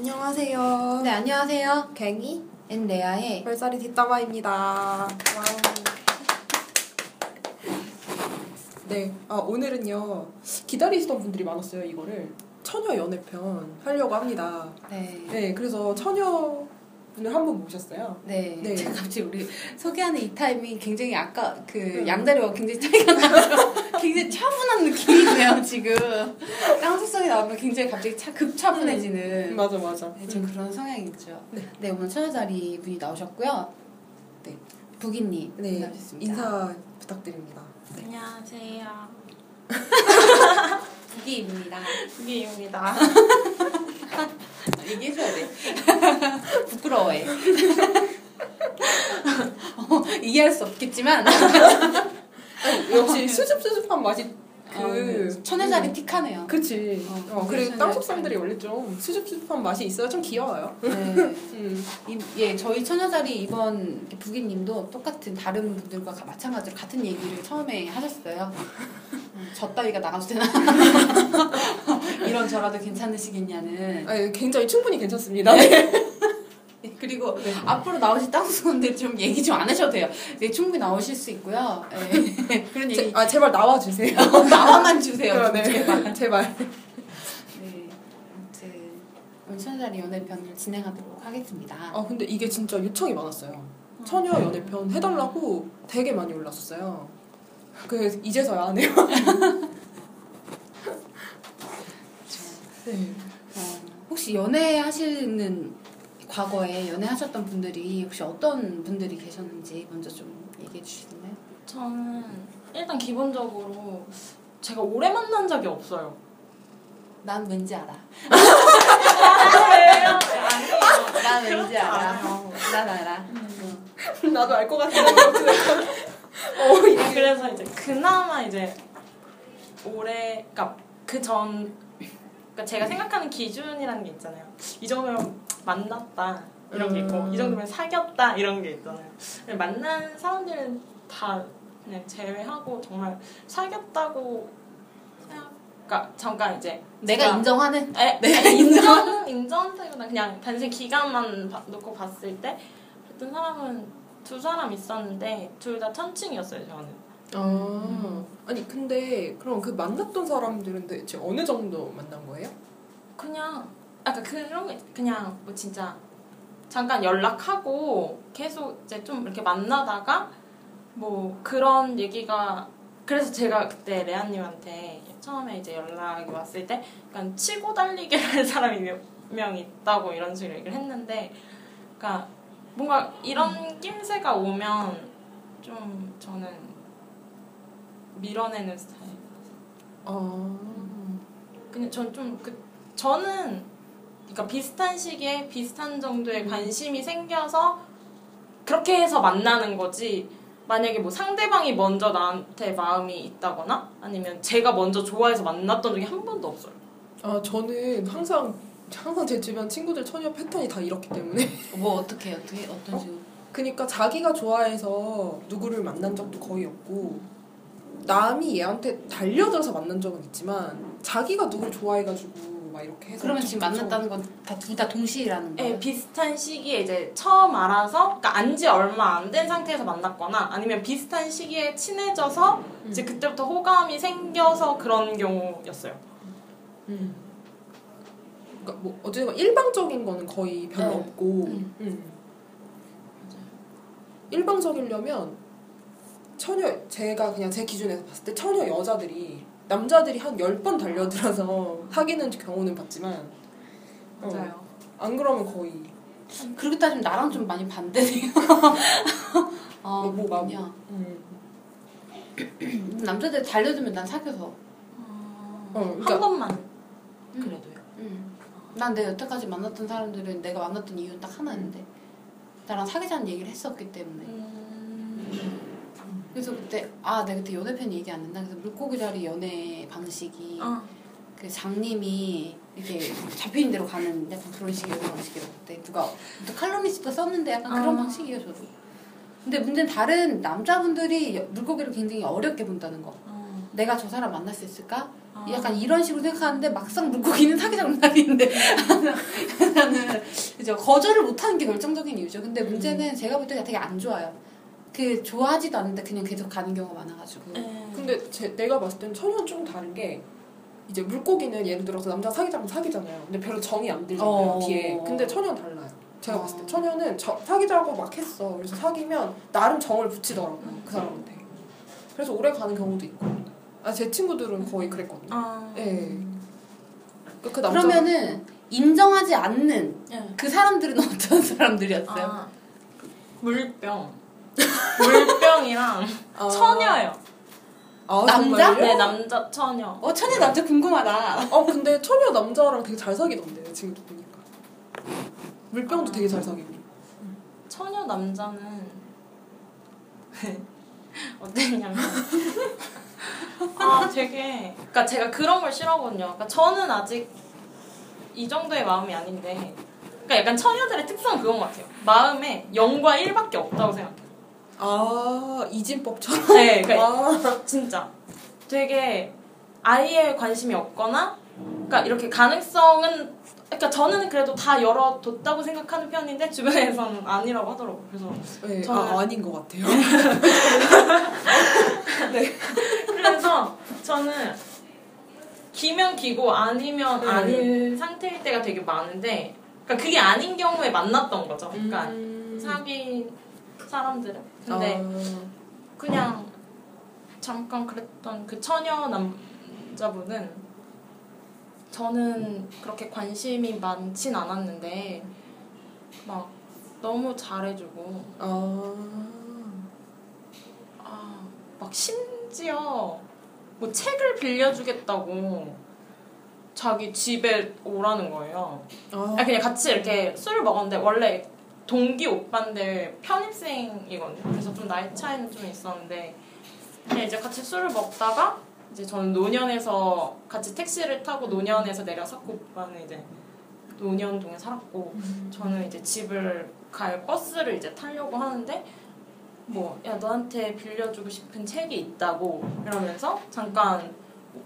안녕하세요. 네, 안녕하세요. 괭이 and 레아의 별자리 뒷담화입니다. 네, 아, 오늘은요 기다리시던 분들이 많았어요 이거를 처녀 연애편 하려고 합니다. 네. 네, 그래서 처녀 분을 한 분 모셨어요. 네. 네. 제가 갑자기 우리 소개하는 이 타임이 굉장히 아까 그 음. 양다리와 굉장히 차이가 나죠. 굉장히 차분한 느낌이네요, 지금. 깡속성이 나오면 굉장히 갑자기 차, 급차분해지는. 맞아, 맞아. 네, 저 그런 성향이 있죠. 네. 네, 오늘 처녀자리 분이 나오셨고요. 네. 부기님 네, 나오셨습니다. 인사 부탁드립니다. 안녕하세요. 부기입니다. 부기입니다. 얘기해줘야 돼. 부끄러워해. 어, 이해할 수 없겠지만 아니, 역시 수줍 수줍한 맛이 그 어, 네. 천혜자리 틱하네요. 그치. 어, 어, 그리고 천혜자리 땅속성들이 원래 좀 수줍 수줍한 맛이 있어요. 좀 귀여워요. 네. 음. 이- 예, 저희 처녀자리 이번 부기님도 똑같은 다른 분들과 가- 마찬가지로 같은 얘기를 처음에 하셨어요. 음, 저 따위가 나가도 되나? 이런 저라도 괜찮으시겠냐는. 아니, 굉장히 충분히 괜찮습니다. 네. 네, 그리고 앞으로 나오실 땅수분들 좀 얘기 좀 안 하셔도 돼요. 네, 충분히 나오실 수 있고요. 네. 그런 제, 얘기 아 제발 나와주세요. 나와만 주세요. 어, 좀 네. 제발. 제발. 네, 아무튼 오늘 처녀자리 연애편을 진행하도록 하겠습니다. 아 근데 이게 진짜 요청이 많았어요. 처녀 연애편 해달라고 되게 많이 올랐었어요. 그래서 이제서야 안 해요. 네. 어, 혹시 연애하시는 과거에 연애하셨던 분들이 혹시 어떤 분들이 계셨는지 먼저 좀 얘기해 주실래요? 저는 일단 기본적으로 제가 오래 만난 적이 없어요. 난 왠지 알아. 아니에요. 난 왠지 알아. 않아요. 난 알아. 나도 알 것 같은데. 어 이게 그래서 이제 그나마 이제 올해 그러니까 그 전 그러니까 제가 생각하는 기준이라는 게 있잖아요. 이 정도면 만났다 이런 게 있고 음. 이 정도면 사귀었다 이런 게 있잖아요. 만난 사람들은 다 그냥 제외하고 정말 사귀었다고 생각. 그러니까 잠깐 이제 내가 인정하는 에, 아니, 인정 인정한다기보다 그냥 단순히 기간만 봐- 놓고 봤을 때 어떤 사람은 두 사람 있었는데 둘 다 천칭이었어요 저는. 아. 아니 근데 그럼 그 만났던 사람들은 대체 어느 정도 만난 거예요? 그냥 아까 그런 거 그냥 뭐 진짜 잠깐 연락하고 계속 이제 좀 이렇게 만나다가 뭐 그런 얘기가 그래서 제가 그때 레아님한테 처음에 이제 연락이 왔을 때 약간 치고 달리기 할 사람이 몇 명 있다고 이런 식으로 얘기를 했는데 그러니까 뭔가 이런 낌새가 오면 좀 저는 밀어내는 스타일. 아 그냥 전 좀 그 저는 그러니까 비슷한 시기에 비슷한 정도의 관심이 생겨서 그렇게 해서 만나는 거지. 만약에 뭐 상대방이 먼저 나한테 마음이 있다거나 아니면 제가 먼저 좋아해서 만났던 적이 한 번도 없어요. 아 저는 항상 항상 제 주변 친구들 처녀 패턴이 다 이렇기 때문에 뭐 어떻게 어떻게 어떤 식으로 그니까 자기가 좋아해서 누구를 만난 적도 거의 없고 남이 얘한테 달려들어서 만난 적은 있지만 자기가 누굴 좋아해가지고 막 이렇게 해서 그러면 지금 만났다는 건 다 둘 다 동시라는 예, 거예요? 비슷한 시기에 이제 처음 알아서 그러니까 안지 얼마 안 된 상태에서 만났거나 아니면 비슷한 시기에 친해져서 이제 그때부터 호감이 생겨서 그런 경우였어요. 음. 그러니까 뭐 어쨌든 일방적인 거는 거의 별로 네. 없고 음. 음. 일방적이려면 처녀 제가 그냥 제 기준에서 봤을 때 처녀 여자들이 남자들이 한 10번 달려들어서 사귀는 경우는 봤지만 어, 맞아요. 안 그러면 거의 그렇게 따지면 나랑 좀 많이 반대네요. 아, 뭐, 뭐가 그렇군요. 음. 남자들 달려들면 난 사귀어서. 어, 그러니까 한 번만 음. 그래도요. 응. 난내 여태까지 만났던 사람들은 내가 만났던 이유는 딱 하나였는데 나랑 사귀자는 얘기를 했었기 때문에 음. 그래서 그때 아 내가 그때 연애편 얘기 안 했나 그래서 물고기 자리 연애 방식이 어. 그 장님이 이렇게 잡히는 대로 가는 약간 그런 식의 연애 방식이라고 그때 누가 또 칼럼니스트가 썼는데 약간 그런 아. 방식이에요 저도 근데 문제는 다른 남자분들이 여- 물고기를 굉장히 어렵게 본다는 거 어. 내가 저 사람 만날 수 있을까? 아. 약간 이런 식으로 생각하는데 막상 물고기는 사귀자고 난리인데 나는 이유죠. 거절을 못하는 게 결정적인 이유죠. 근데 음. 문제는 제가 볼 때 되게 안 좋아요. 그 좋아하지도 않는데 그냥 계속 가는 경우가 많아가지고. 네. 근데 제, 내가 봤을 땐 천연 좀 다른 게 이제 물고기는 예를 들어서 남자 사귀자면 사귀잖아요. 근데 별로 정이 안 들잖아요 어. 뒤에. 근데 천연 달라요. 제가 어. 봤을 때 천연은 저, 사귀자고 막 했어. 그래서 사귀면 나름 정을 붙이더라고요 그 사람한테. 그래서 오래 가는 경우도 있고. 아 제 친구들은 거의 그랬거든요. 아. 예. 그, 그 남자 그러면은 인정하지 않는 네. 그 사람들은 어떤 사람들이었어요? 아, 물병. 물병이랑 아. 처녀요. 아, 남자? 정말요? 네, 남자 처녀. 어 천혜 남자 궁금하다. 어 근데 처녀 남자랑 되게 잘 사귀던데 지금도 보니까. 물병도 되게 잘 사귀고. 처녀 남자는 어땠냐면 아 되게 그러니까 제가 그런 걸 싫어하거든요. 그러니까 저는 아직 이 정도의 마음이 아닌데 그러니까 약간 처녀들의 특성은 그건 것 같아요. 마음에 0과 1밖에 없다고 생각해요. 아 이진법처럼. 네, 그러니까 아. 진짜 되게 아예 관심이 없거나 그러니까 이렇게 가능성은 그러니까 저는 그래도 다 열어뒀다고 생각하는 편인데 주변에서는 아니라고 하더라고요. 그래서 네, 저는- 아, 아닌 것 같아요. 그래서 저는 기면 기고 아니면 네. 아닌 상태일 때가 되게 많은데 그러니까 그게 아닌 경우에 만났던 거죠. 그러니까 음. 사귄 사람들은 근데 아, 그냥 잠깐 그랬던 그 처녀 남자분은 저는 그렇게 관심이 많진 않았는데 막 너무 잘해주고 아, 아, 막 심지어 뭐 책을 빌려주겠다고 자기 집에 오라는 거예요. 아, 아, 그냥 같이 이렇게 술을 먹었는데 원래 동기 오빠인데 편입생이거든요. 그래서 좀 나이 차이는 좀 있었는데 이제 같이 술을 먹다가 이제 저는 노년에서 같이 택시를 타고 노년에서 내려섰고 오빠는 이제 노년동에 살았고 저는 이제 집을 갈 버스를 이제 타려고 하는데 뭐 야 너한테 빌려주고 싶은 책이 있다고 이러면서 잠깐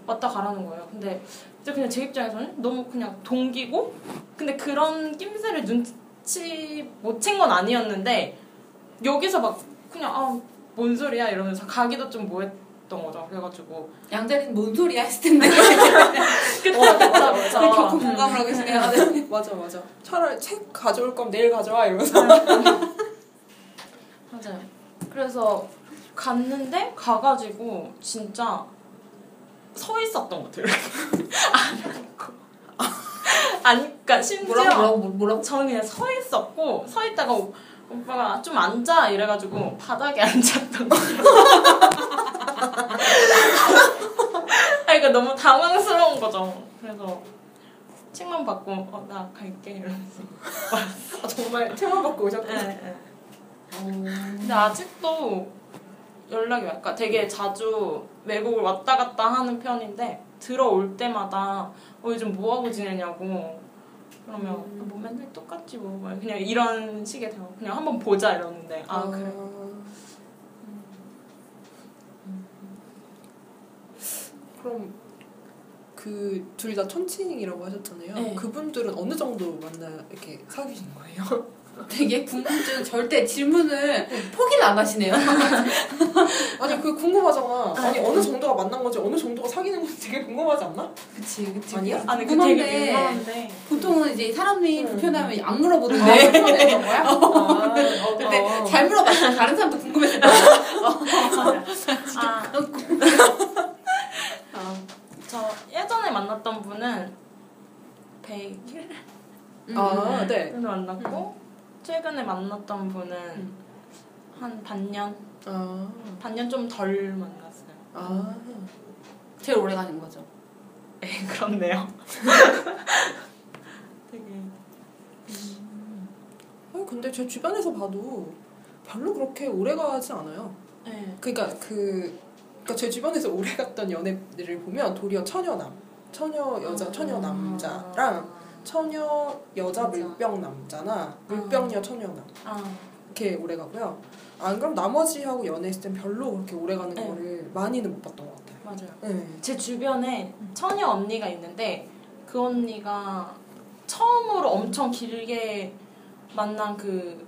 왔다 가라는 거예요. 근데 그냥 제 입장에서는 너무 그냥 동기고 근데 그런 낌새를 눈 치못챈건 아니었는데 여기서 막 그냥 아 뭔 소리야 이러면서 가기도 좀 뭐했던 거죠. 그래가지고 양자리는 뭔 소리야 했을 텐데 그때 맞아 왜 맞아. 겪고 공감을 하고 계시네요. 맞아 맞아. 차라리 책 가져올 거면 내일 가져와 이러면서. 맞아요. 그래서 갔는데 가가지고 진짜 서 있었던 것 같아요. 안 앉고. 아니, 그러니까 심지어 뭐라고 뭐라고 뭐라고? 저는 그냥 서 있었고 서 있다가 오, 오빠가 좀 앉아 이래가지고 바닥에 앉았던 거예요. 아, 그러니까 너무 당황스러운 거죠. 그래서 책만 받고 어, 나 갈게 이러면서. 아, 정말 책만 받고 오셨구나. 네, 네. 근데 아직도 연락이. 그러니까 되게 자주 외국을 왔다 갔다 하는 편인데 들어올 때마다 어 요즘 뭐 하고 지내냐고 그러면 음. 뭐 맨날 똑같지 뭐막 그냥 이런 식의 대화 그냥 한번 보자 이러는데 아 그래 그럼 그 둘 다 천칭이라고 하셨잖아요. 네. 그분들은 어느 정도 만나 이렇게 사귀신 거예요? 되게 궁금증 절대 질문을 포기를 안 하시네요. 아니 그 궁금하잖아. 아니 네. 어느 정도가 만난 건지 어느 정도가 사귀는 건지 되게 궁금하지 않나? 그치 그치. 아니야? 아니 그 되게 궁금한데 보통은 이제 사람이 음. 불편하면 안 아, 물어보는데 그런 거야? 아, 근데 어. 잘 물어봤어. 다른 사람도 궁금했을 거야. 아, 어. 저 예전에 만났던 분은 100일 아, 네. 정도 만났고 최근에 만났던 분은 음. 한 반년 아, 반년 좀 덜 만났어요. 아. 제일 오래 가는 거죠. 네, 그렇네요. 되게 아니 근데 제 주변에서 봐도 별로 그렇게 오래 가지 않아요. 네. 그러니까 그 그러니까 제 주변에서 오래 갔던 연애들을 보면 도리어 처녀남, 처녀 여자, 처녀 남자랑 처녀 여자 맞아. 물병 남자나 물병녀 처녀남 아, 이렇게 오래 가고요. 안 그럼 나머지하고 연애했을 땐 별로 그렇게 오래 가는 네. 거를 많이는 못 봤던 것 같아요. 맞아요. 네. 제 주변에 처녀 언니가 있는데 그 언니가 처음으로 엄청 길게 만난 그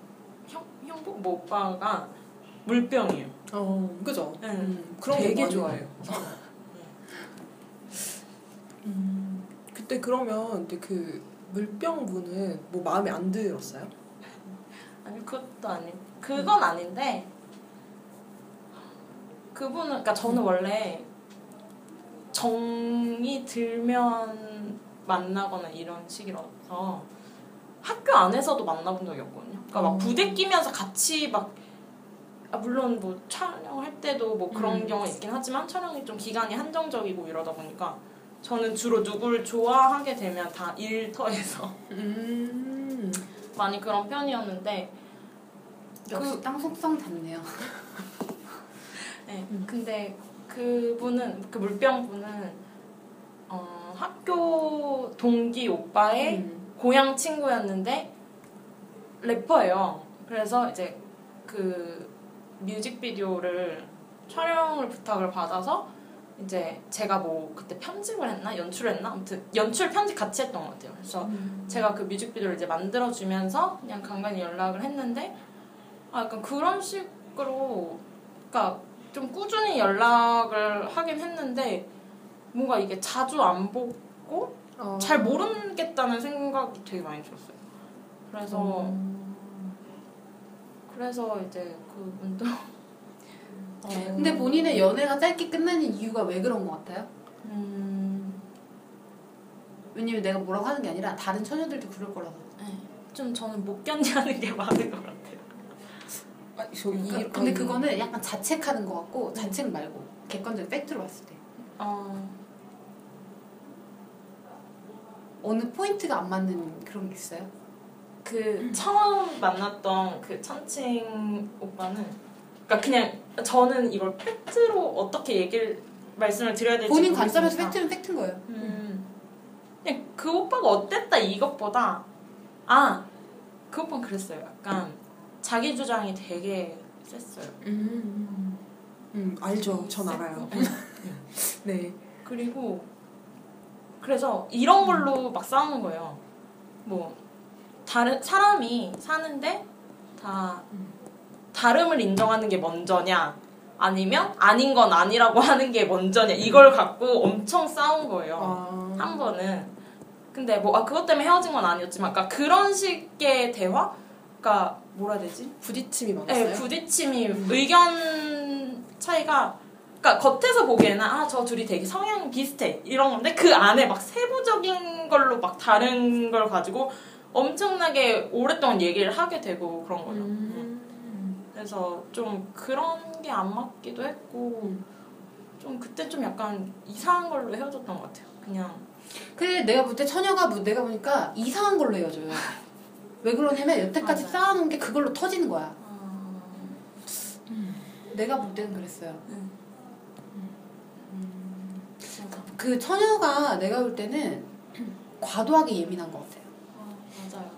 형, 형부 뭐 오빠가 물병이에요. 어, 그죠. 네. 음, 그런 거 되게 좋아해요. 해요. 음, 그때 그러면 근데 그 물병 분은 뭐 마음에 안 들었어요? 아니 그것도 아니 그건 아닌데 그분은 그러니까 저는 원래 정이 들면 만나거나 이런 식이라서 학교 안에서도 만나본 적이 없거든요. 그러니까 막 어. 부대 끼면서 같이 막 아, 물론 뭐 촬영할 때도 뭐 그런 음. 경우 있긴 하지만 촬영이 좀 기간이 한정적이고 이러다 보니까 저는 주로 누굴 좋아하게 되면 다 일터에서 음. 많이 그런 편이었는데 역시 그- 땅 속성 잡네요. 네. 음. 근데 그분은 그 물병분은 어, 학교 동기 오빠의 음. 고향 친구였는데 래퍼예요. 그래서 이제 그 뮤직비디오를 촬영을 부탁을 받아서 이제 제가 뭐 그때 편집을 했나 연출을 했나 아무튼 연출 편집 같이 했던 것 같아요. 그래서 음. 제가 그 뮤직비디오를 이제 만들어 주면서 그냥 간간히 연락을 했는데 아 약간 그런 식으로 그러니까 좀 꾸준히 연락을 하긴 했는데 뭔가 이게 자주 안 보고 어. 잘 모르겠다는 생각이 되게 많이 들었어요. 그래서 음. 그래서 이제 그분도 어, 근데 본인의 연애가 짧게 끝나는 이유가 왜 그런 것 같아요? 음, 왜냐면 내가 뭐라고 하는 게 아니라 다른 처녀들도 그럴 거라서. 네. 좀 저는 못 견디하는 게 많은 것 같아요. 아, 저 이, 그- 근데 그거는 약간 자책하는 것 같고 자책 말고 객관적인 팩트로 봤을 때 어, 어느 포인트가 안 맞는 그런 게 있어요? 그 처음 만났던 그 천칭 오빠는 그러니까 그냥 저는 이걸 팩트로 어떻게 얘기를 말씀을 드려야 될지 본인 관점에서 모르겠으니까. 팩트는 팩트인 거예요. 음. 그냥 그 오빠가 어땠다 이것보다 아 그 오빠는 그랬어요. 약간 자기 주장이 되게 셌어요. 음. 음, 알죠. 전 알아요. 네. 그리고 그래서 이런 걸로 막 싸우는 거예요. 뭐 다른 사람이 사는데 다 다름을 인정하는 게 먼저냐 아니면 아닌 건 아니라고 하는 게 먼저냐 이걸 갖고 엄청 싸운 거예요. 아. 한 번은 근데 뭐 아, 그것 때문에 헤어진 건 아니었지만 그러니까 그런 식의 대화 그러니까 뭐라 해야 되지? 부딪힘이 많았어요. 네, 부딪힘이 의견 차이가 그러니까 겉에서 보기에는 아 저 둘이 되게 성향이 비슷해 이런 건데 그 안에 막 세부적인 걸로 막 다른 걸 가지고 엄청나게 오랫동안 얘기를 하게 되고 그런 거죠. 음. 그래서 좀 그런 게 안 맞기도 했고 음. 좀 그때 좀 약간 이상한 걸로 헤어졌던 것 같아요. 그냥 근데 내가 볼 때 처녀가 뭐 내가 보니까 이상한 걸로 헤어져요. 왜 그러냐면 여태까지 맞아요. 쌓아놓은 게 그걸로 터지는 거야. 아, 내가 볼 때는 그랬어요. 진짜 그 처녀가 내가 볼 때는 과도하게 예민한 것 같아요. 아, 맞아요.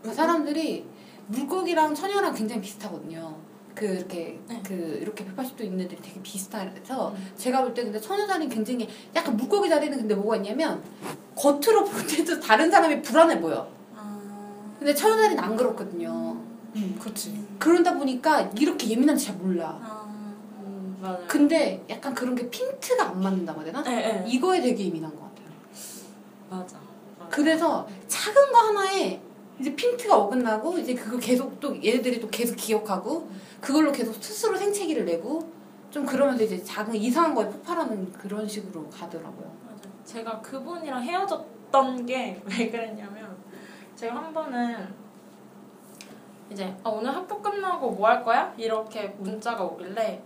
그러니까 사람들이 물고기랑 처녀랑 굉장히 비슷하거든요. 그 이렇게 네. 그 이렇게 180도 있는 애들이 되게 비슷해서 음. 제가 볼 때 근데 처녀 자리는 굉장히 약간 물고기 자리는 근데 뭐가 있냐면 겉으로 볼 때도 다른 사람이 불안해 보여. 아, 근데 처녀 자리는 안 그렇거든요. 음, 그렇지. 그러다 보니까 이렇게 예민한지 잘 몰라. 아, 음, 맞아요. 근데 약간 그런 게 핀트가 안 맞는다고 해야 되나? 네, 네. 이거에 되게 예민한 것 같아요. 맞아. 맞아. 그래서 작은 거 하나에 이제 핀트가 어긋나고 이제 그거 계속 또 얘네들이 또 계속 기억하고 그걸로 계속 스스로 생채기를 내고 좀 그러면서 이제 작은 이상한 거에 폭발하는 그런 식으로 가더라고요. 맞아요. 제가 그분이랑 헤어졌던 게 왜 그랬냐면 제가 한 번은 이제 아, 오늘 학교 끝나고 뭐 할 거야? 이렇게 문자가 오길래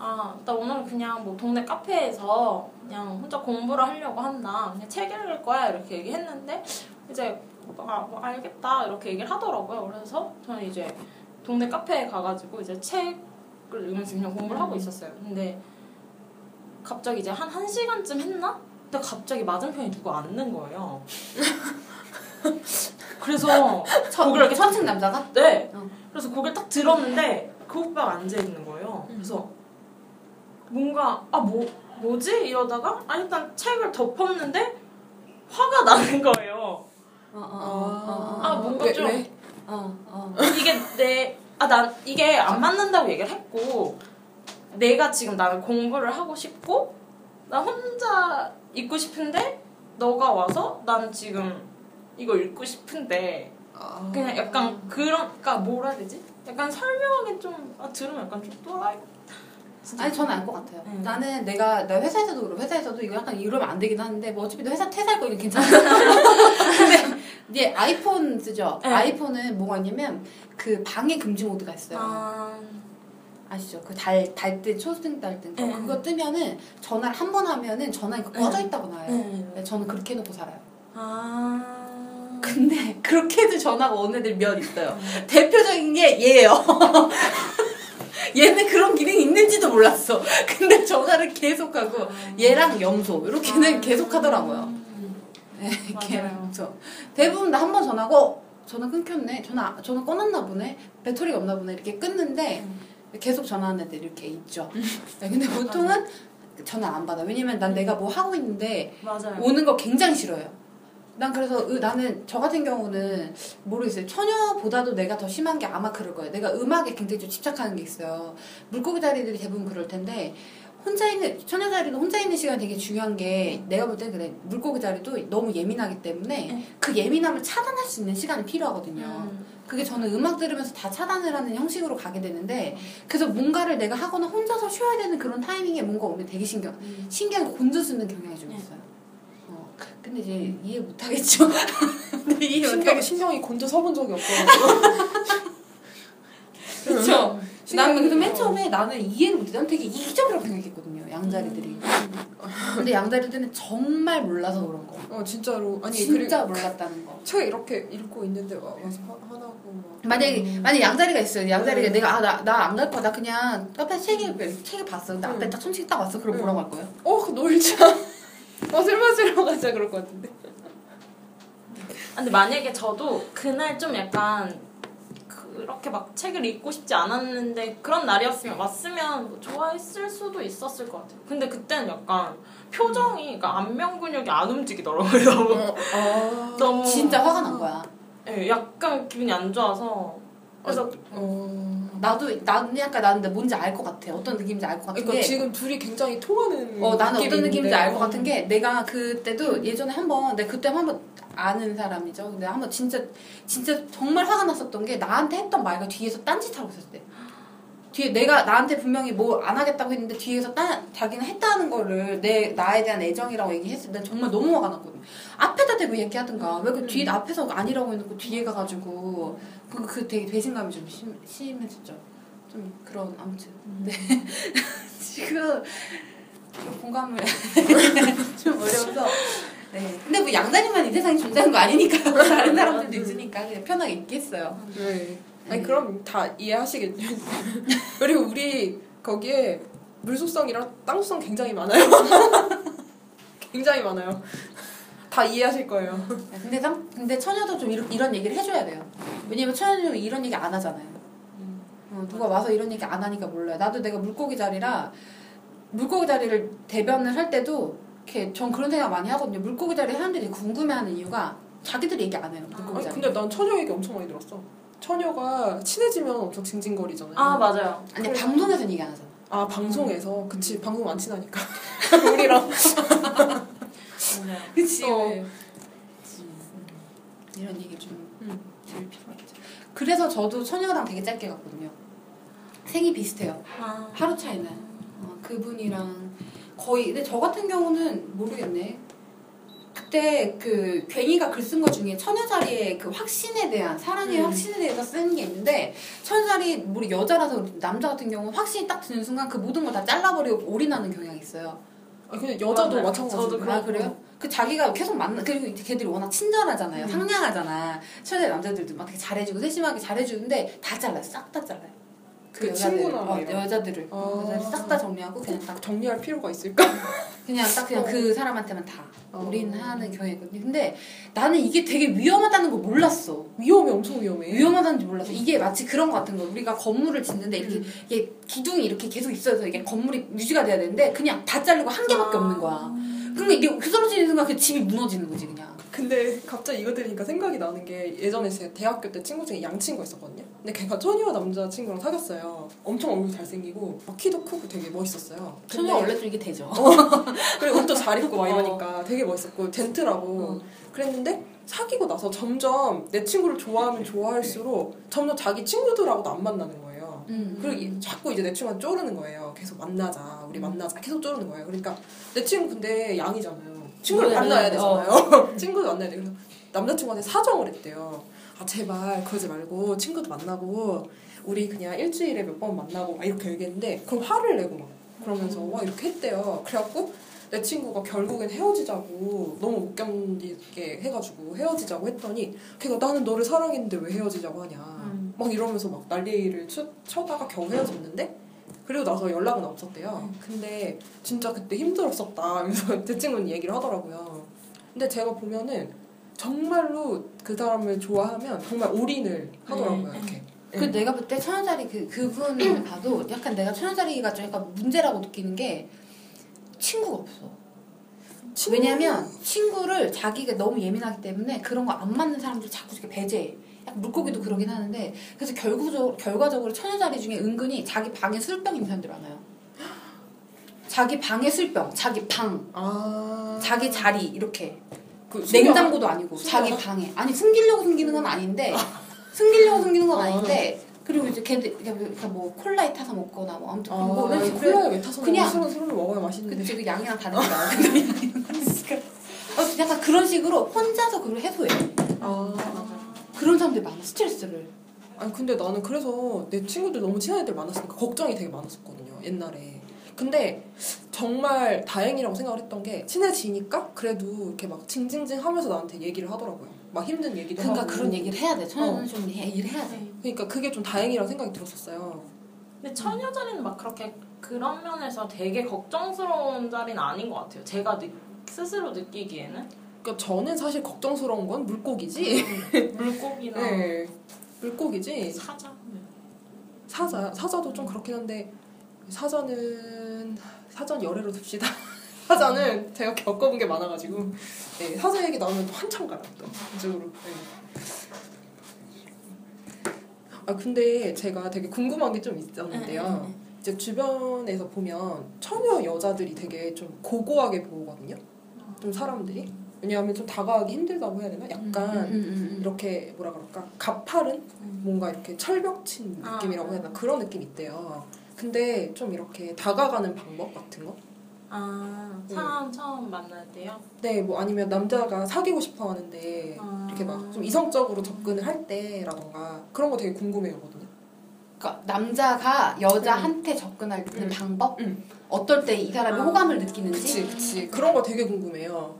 아, 나 오늘 그냥 뭐 동네 카페에서 그냥 혼자 공부를 하려고 한다. 그냥 책 읽을 거야. 이렇게 얘기했는데 이제 아, 뭐 알겠다. 이렇게 얘기를 하더라고요. 그래서 저는 이제 동네 카페에 가가지고 이제 책을 읽으면서 그냥 공부를 하고 있었어요. 근데 갑자기 이제 한 1시간쯤 했나? 근데 갑자기 맞은편에 누구 앉는 거예요. 그래서 고개를 이렇게 천층 남자가? 네. 어. 그래서 고개를 딱 들었는데 그 오빠가 앉아 있는 거예요. 그래서 뭔가 아 뭐 뭐지 이러다가 아 일단 책을 덮었는데 화가 나는 거예요. 어, 어, 어. 아, 뭔가 왜, 좀- 왜? 어. 난 이게 안 맞는다고 얘기를 했고 내가 지금 나는 공부를 하고 싶고 나 혼자 있고 싶은데 너가 와서 난 지금 이거 읽고 싶은데 아. 그냥 약간 그런 그러니까 뭐라 해야 되지? 약간 설명하기 좀 아, 들으면 약간 좀 또라이 아니 저는 알 것 같아요. 음. 나는 내가 나 회사에서도 그렇고 회사에서도 이거 약간 이러면 안 되긴 하는데 뭐 어차피 너 회사 퇴사할 거니까 괜찮아. 근데 이제 아이폰 쓰죠. 네. 아이폰은 뭐가 있냐면 그 방해 금지 모드가 있어요. 아, 아시죠? 그 달 달 때 초승 달때 네. 그거 뜨면은 전화를 한 번 하면은 전화가 꺼져 있다고 나와요. 네. 네, 저는 그렇게 해놓고 살아요. 아 근데 그렇게 해도 전화가 오는 애들 몇 있어요. 대표적인 게 얘예요. 얘는 그런 기능이 있는지도 몰랐어. 근데 전화를 계속하고 얘랑 염소 이렇게는 계속 하더라고요. 네, 맞아요. 염소. 대부분 다 한 번 전화고 전화 끊겼네. 전화 전화 꺼놨나 보네. 배터리가 없나 보네. 이렇게 끊는데 계속 전화하는 애들 이렇게 있죠. 네, 근데 보통은 전화 안 받아. 왜냐면 난 내가 뭐 하고 있는데 맞아요. 오는 거 굉장히 싫어요. 난 그래서 으- 나는 저 같은 경우는 모르겠어요. 처녀보다도 내가 더 심한 게 아마 그럴 거예요. 내가 음악에 굉장히 좀 집착하는 게 있어요. 물고기 자리들이 대부분 그럴 텐데 혼자 있는 처녀 자리도 혼자 있는 시간이 되게 중요한 게 내가 볼땐 그래 물고기 자리도 너무 예민하기 때문에 네. 그 예민함을 차단할 수 있는 시간이 필요하거든요. 음. 그게 저는 음악 들으면서 다 차단을 하는 형식으로 가게 되는데 그래서 뭔가를 내가 하거나 혼자서 쉬어야 되는 그런 타이밍에 뭔가 오면 되게 신경 신경 곤두쓰는 경향이 좀 네. 있어요. 어, 근데 이제 이해 못 하겠죠. 근데 이해 못 신경. 신경이 곤두 서본 적이 없어가지고. 그렇죠. 나는 그래서 맨 어. 처음에 나는 이해를 못해. 난 되게 이기적이라고 생각했거든요. 양자리들이. 근데 양자리들은 정말 몰라서 그런 거. 어 진짜로 아니 진짜 몰랐다는 거. 책 이렇게 읽고 있는데 와- 와서 화- 화나고 막. 만약에 만약 양자리가 있어요. 양자리가 음. 내가 아 나 나 안 갈 거야. 나 그냥 카페 책을 책을 봤어. 근데 앞에 음. 딱 천식 딱 왔어. 그럼 음. 뭐라고 할 거예요? 어 놀자. 어 술마시러 가자 그럴 것 같은데. 근데 만약에 저도 그날 좀 약간 그렇게 막 책을 읽고 싶지 않았는데 그런 날이었으면 왔으면 뭐 좋아했을 수도 있었을 것 같아요. 근데 그때는 약간 표정이 그러니까 안면 근육이 안 움직이더라고요. 너무 어, 아. 너무 진짜 화가 난 거야. 예, 약간 기분이 안 좋아서 그래서 어. 나도 나는 약간 나는 뭔지 알 것 같아. 어떤 느낌인지 알 것 같은 그러니까 게. 지금 둘이 굉장히 통하는. 어 나는 어떤 느낌인지. 알 것 같은 게 내가 그때도 예전에 한번 내가 그때 한번 아는 사람이죠. 근데 한번 진짜 진짜 정말 화가 났었던 게 나한테 했던 말과 뒤에서 딴짓하고 있었을 때. 뒤에 내가 나한테 분명히 뭐 안 하겠다고 했는데 뒤에서 딴 자기는 했다는 거를 내 나에 대한 애정이라고 얘기했을 때 정말 너무 화가 났거든. 앞에다 대고 얘기하든가 왜 그 뒤에 앞에서 아니라고 해놓고 뒤에 가가지고 그, 그 되게 배신감이 좀 심, 심해졌죠. 좀 그런 아무튼 네 지금 공감을 좀 어려워서 네 근데 뭐 양다리만 이 세상에 존재하는 거 아니니까 다른 사람들도 있으니까 그냥 편하게 있겠어요. 네. 아니 음. 그럼 다 이해하시겠죠. 그리고 우리 거기에 물속성이랑 땅속성 굉장히 많아요. 굉장히 많아요. 다 이해하실 거예요. 근데 참 근데 처녀도 좀 이런, 이런 얘기를 해줘야 돼요. 왜냐면 처녀는 이런 얘기 안 하잖아요. 어, 누가 와서 이런 얘기 안 하니까 몰라요. 나도 내가 물고기 자리라 물고기 자리를 대변을 할 때도 이렇게 전 그런 생각 많이 하거든요. 물고기 자리 사람들이 궁금해하는 이유가 자기들 얘기 안 해요. 물고기 아니 자리. 근데 난 처녀 얘기 엄청 많이 들었어. 처녀가 친해지면 엄청 징징거리잖아요. 아 맞아요. 아니 방송에서는 얘기 안 하잖아. 아 방송에서 그치 방송 안 친하니까 우리랑 맞아요. 그치. 어. 그치. 음. 이런 얘기 좀 음. 들을 필요가 있죠. 그래서 저도 처녀랑 되게 짧게 갔거든요. 생이 비슷해요. 아, 하루 차이는. 어, 그분이랑 거의 근데 저 같은 경우는 모르겠네. 그때 그 괜히가 글 쓴 것 중에 처녀자리의 그 확신에 대한 사랑의 음. 확신에 대해서 쓴게 있는데 처녀자리 우리 여자라서 남자 같은 경우 확신이 딱 드는 순간 그 모든 걸 다 잘라버리고 올인하는 경향이 있어요. 아 근데 여자도. 마찬가지예요. 아 그래요? 그 자기가 계속 만나 그리고 걔들이 워낙 친절하잖아요. 음. 상냥하잖아. 처녀 남자들도 막 되게 잘해주고 세심하게 잘해주는데 다 잘라요. 싹 다 잘라요. 그 여자들을. 친구나 어. 여자들을 아. 여자들 싹다 정리하고 그냥 딱 정리할 필요가 있을까? 그냥 딱 그냥 어. 그 사람한테만 다 어. 올인하는 경향이거든요. 근데 나는 이게 되게 위험하다는 걸 몰랐어. 위험해 엄청 위험해. 위험하다는지 몰랐어. 이게 마치 그런 것 같은 거. 우리가 건물을 짓는데 이렇게 음. 이게 기둥이 이렇게 계속 있어서 이게 건물이 유지가 돼야 되는데 그냥 다 자르고 한 개밖에 아. 없는 거야. 그러니까 이게 흐스러지는 순간 그 집이 무너지는 거지 그냥. 근데 갑자기 이거 들으니까 생각이 나는 게 예전에 제 대학교 때 친구 중에 양 친구가 있었거든요. 근데 걔가 처녀 남자 친구랑 사귀었어요. 엄청 얼굴 잘생기고 막 키도 크고 되게 멋있었어요. 처녀 원래 좀 이게 되죠. 그리고 옷도 잘 입고 막 어. 이러니까 되게 멋있었고 젠틀하고 어. 그랬는데 사귀고 나서 점점 내 친구를 좋아하면 좋아할수록 점점 자기 친구들하고도 안 만나는 거예요. 음. 그리고 이- 자꾸 이제 내 친구한테 쪼르는 거예요. 계속 만나자, 우리 만나자, 계속 쪼르는 거예요. 그러니까 내 친구 근데 양이잖아요. 친구를 네, 만나야 네, 되잖아요. 친구를 만나야 돼. 그래서 남자친구한테 사정을 했대요. 아 제발 그러지 말고 친구도 만나고 우리 그냥 일주일에 몇 번 만나고 막 이렇게 얘기했는데 그럼 화를 내고 막 그러면서 와 이렇게 했대요. 그래갖고 내 친구가 결국엔 헤어지자고 너무 못 견디게 해가지고 헤어지자고 했더니 걔가 나는 너를 사랑했는데 왜 헤어지자고 하냐 음. 막 이러면서 막 난리를 쳐, 쳐다가 겨우 헤어졌는데 그리고 나서 연락은 없었대요. 근데 진짜 그때 힘들었었다. 그래서 제 친구는 얘기를 하더라고요. 근데 제가 보면은 정말로 그 사람을 좋아하면 정말 올인을 하더라고요. 네. 이렇게. 그 내가 볼때 천연자리 그 그분을 봐도 약간 내가 천연자리가 좀 약간 문제라고 느끼는 게 친구가 없어. 친구- 왜냐면 친구를 자기가 너무 예민하기 때문에 그런 거 안 맞는 사람들 자꾸 이렇게 배제해. 물고기도 그러긴 하는데 그래서 결국적으로 결과적으로 천연자리 중에 은근히 자기 방에 술병 있는 사람들 많아요. 자기 방에 술병, 자기 방, 아. 자기 자리 이렇게. 그 냉장고도 아니고 숨겨놔? 자기 방에. 아니 숨기려고 숨기는 건 아닌데 숨기려고 숨기는 건 아. 아닌데 그리고 이제 걔들 그러니까 뭐 콜라에 타서 먹거나 뭐 아무튼 아, 뭐 그런 이 그래 콜라에 왜 타서 그냥- 술은 술을 먹어야 맛있는데. 그치 그 양이랑 다르니까 어, 약간 그런 식으로 혼자서 그걸 해소해. 아 그런 사람들이 많아 스트레스를. 아니 근데 나는 그래서 내 친구들 너무 친한 애들 많았으니까 걱정이 되게 많았었거든요 옛날에. 근데 정말 다행이라고 생각을 했던 게 친해지니까 그래도 이렇게 막 징징징 하면서 나한테 얘기를 하더라고요. 막 힘든 얘기도 그러니까 하고. 그런 얘기를 해야 돼. 천연은 어. 좀 해, 일을 해야 돼. 네. 그러니까 그게 좀 다행이라는 생각이 들었었어요. 근데 처녀 자리는 막 그렇게 그런 면에서 되게 걱정스러운 자리는 아닌 것 같아요. 제가 느, 스스로 느끼기에는 그러니까 저는 사실 걱정스러운 건 물고기지 물고기나 네 물고기지 사자. 네. 사자 사자도 좀 그렇긴 한데 사자는 사자는 열애로 둡시다. 사자는 제가 겪어본 게 많아가지고 네, 사자 얘기 나오면 또 한참 가요 또 이쪽으로. 네. 아 근데 제가 되게 궁금한 게 좀 있었는데요. 네, 네, 네. 이제 주변에서 보면 처녀 여자들이 되게 좀 고고하게 보거든요. 좀 사람들이 왜냐하면 좀 다가가기 힘들다고 해야 되나? 약간 음, 음, 음. 이렇게 뭐라 그럴까 가파른 뭔가 이렇게 철벽 친 아. 느낌이라고 해야 되나 그런 느낌 있대요. 근데 좀 이렇게 다가가는 방법 같은 거? 아 사람 처음 만날 때요. 네, 뭐 아니면 남자가 사귀고 싶어 하는데 아. 이렇게 막 좀 이성적으로 접근을 할 때라던가 그런 거 되게 궁금해하거든요. 그러니까 남자가 여자한테 접근할 때 음. 방법 음. 어떨 때 이 사람이 아. 호감을 느끼는지 그치, 그치. 그런 거 되게 궁금해요.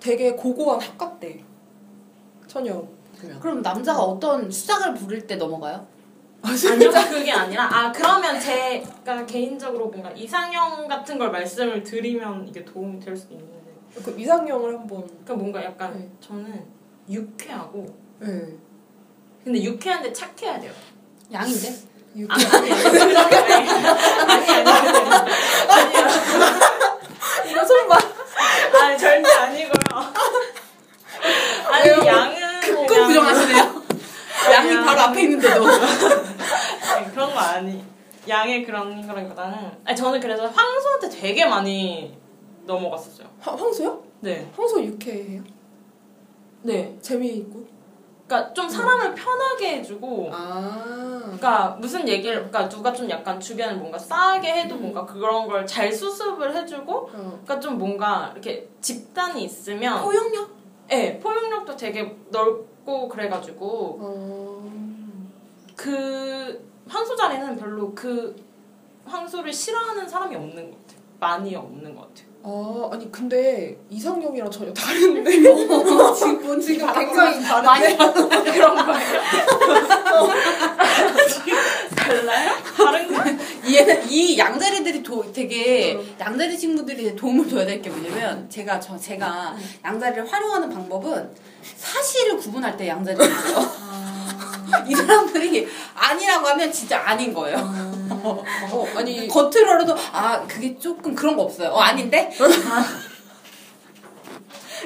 되게 고고한 합 같대. 처녀 보면. 그럼 남자가 어떤 수작을 부릴 때 넘어가요? 아니요 그게 아니라 아 그러면 제가 개인적으로 뭔가 이상형 같은 걸 말씀을 드리면 이게 도움이 될 수도 있는데 그 이상형을 한번. 그러니까 뭔가 약간 네. 저는 유쾌하고 네. 근데 유쾌한데 착해야 돼요. 양인데? 이렇게. 아니 아니 아니 아니 이거 손봐. 아니 절대 아니고요. 아니 왜요? 양은 극구 그냥- 부정하시네요. 양이 그냥- 바로 앞에 있는데도. 아니, 그런 거 아니. 양의 그런 거라기보다는 아니 저는 그래서 황소한테 되게 많이 넘어갔었어요. 황- 황소요? 네. 황소 유쾌해요? 네. 재미있고. 그러니까 좀 사람을 편하게 해주고 아. 그러니까 무슨 얘기를 그러니까 누가 좀 약간 주변을 뭔가 싸게 해도 뭔가 그런 걸 잘 수습을 해주고 어. 그러니까 좀 뭔가 이렇게 집단이 있으면 포용력? 네 포용력도 되게 넓고 그래가지고 어. 그 황소 자리는 별로 그 황소를 싫어하는 사람이 없는 것 같아요. 많이 없는 것 같아요. 아, 아니 근데 이상형이랑 전혀 다른데 지금 본 지금 굉장히 다른데 그런 거예요. 달라요? 다른 거? 얘는 이 양자리들이 도, 되게 양자리 친구들이 도움을 줘야 될 게 뭐냐면 제가 저 제가 양자리를 활용하는 방법은 사실을 구분할 때 양자리를 써요. 이 사람들이 아니라고 하면 진짜 아닌 거예요. 어, 아니 겉으로라도 아 그게 조금 그런 거 없어요. 어 아닌데?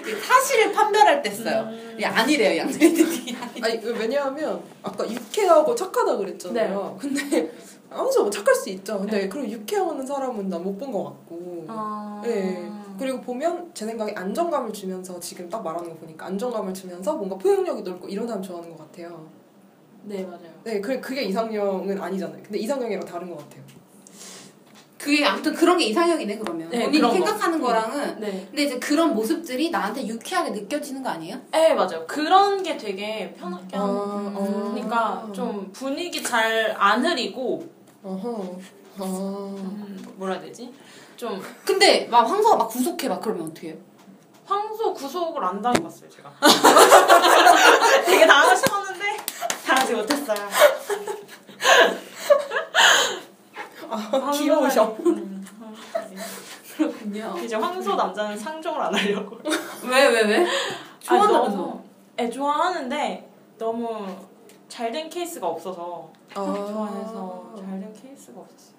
사실을 사실 판별할 때 써요. 음. 이 아니래요 양자이득이. 아니 그 왜냐하면 아까 유쾌하고 착하다 그랬잖아요. 근데 항상 뭐 착할 수 있죠. 근데 그럼 유쾌하는 사람은 난 못 본 것 같고. 아. 네. 그리고 보면 제 생각에 안정감을 주면서 지금 딱 말하는 거 보니까 안정감을 주면서 뭔가 포용력이 넓고 이런 사람 좋아하는 것 같아요. 네 맞아요. 네, 그 그게 이상형은 아니잖아요. 근데 이상형이랑 다른 것 같아요. 그게 아무튼 그런 게 이상형이네 그러면. 네, 본인이 그런 거. 생각하는 거 랑은. 네. 근데 이제 그런 모습들이 나한테 유쾌하게 느껴지는 거 아니에요? 네 맞아요. 그런 게 되게 편하게 하는. 어. 그러니까 좀 분위기 잘안 흐리고 어허. 아. 음, 뭐라 해야 되지? 좀 근데 막 황소가 막 구속해 막 그러면 어떻게 해요? 황소 구속을 안 당해봤어요 제가. 되게 당하고 싶었는 데 당하지 못했어요. 아, 귀여우셔. 음, 그렇군요. 이제 황소 남자는 상종을 안 하려고. 왜 왜 왜? 좋아한다면서. 아니, 너무- 네, 좋아하는데 너무 잘된 케이스가 없어서 아. 좋아해서 잘된 케이스가 없었어요.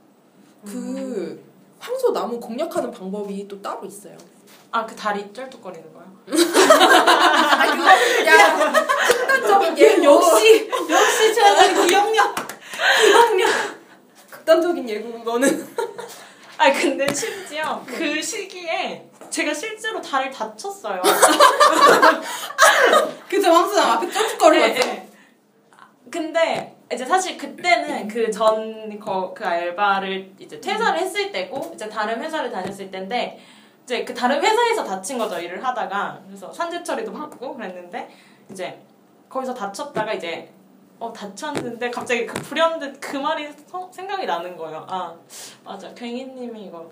그 황소남 공략하는 방법이 또 따로 있어요. 아 그 다리 쩔뚝거리는 거요? 아 그거 그냥 극단적인 예고. 역시 역시 제가 기억력 기억력. 극단적인 예고 그거는. 아 근데 심지어 그 시기에 제가 실제로 다리를 다쳤어요. 그죠 황소랑 앞에 쩔쭉거리고 네, 네. 근데 이제 사실 그때는 그전그 알바를 이제 퇴사를 했을 때고 이제 다른 회사를 다녔을 때인데 이제 그 다른 회사에서 다친 거죠 일을 하다가 그래서 산재 처리도 받고 그랬는데 이제 거기서 다쳤다가 이제 어 다쳤는데 갑자기 그 불현듯 그 말이 서- 생각이 나는 거예요. 아 맞아 괭이님이 이거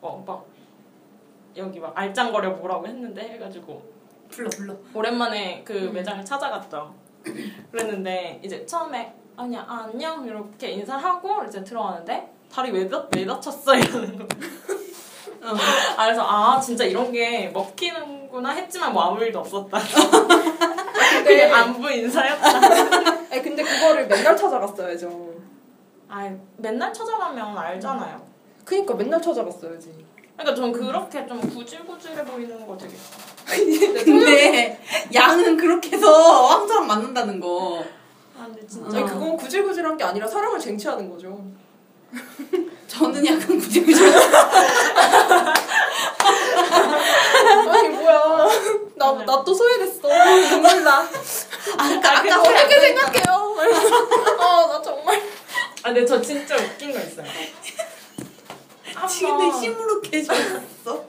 어 막 여기 막 알짱거려 보라고 했는데 해가지고 불러 불러. 오랜만에 그 매장을 찾아갔죠. 그랬는데 이제 처음에 아니야 아, 안녕 이렇게 인사하고 이제 들어가는데 다리 왜, 다, 왜 다쳤어 이러는 거. 아, 그래서 아 진짜 이런 게 먹히는 구나 했지만 뭐 아무 일도 없었다. 그게 안부 인사였다. 아니 근데 그거를 맨날 찾아갔어야죠. 아 맨날 찾아가면 알잖아요. 그니까 맨날 찾아갔어야지. 그러니까 전 그렇게 좀 구질구질해 보이는 거 되게. 근데 양은 그렇게 해서 황소랑 만난다는 거. 아 근데 진짜. 아니 그건 구질구질한 게 아니라 사람을 쟁취하는 거죠. 저는 약간 구질구질. 아니 뭐야. 나 나 또 소외됐어. 눈물 나. 아까 그 아까 어떻게 생각해요? 아나 정말. 아 근데 저 진짜 웃긴 거 있어요. 지금 한번- 시무룩해졌어.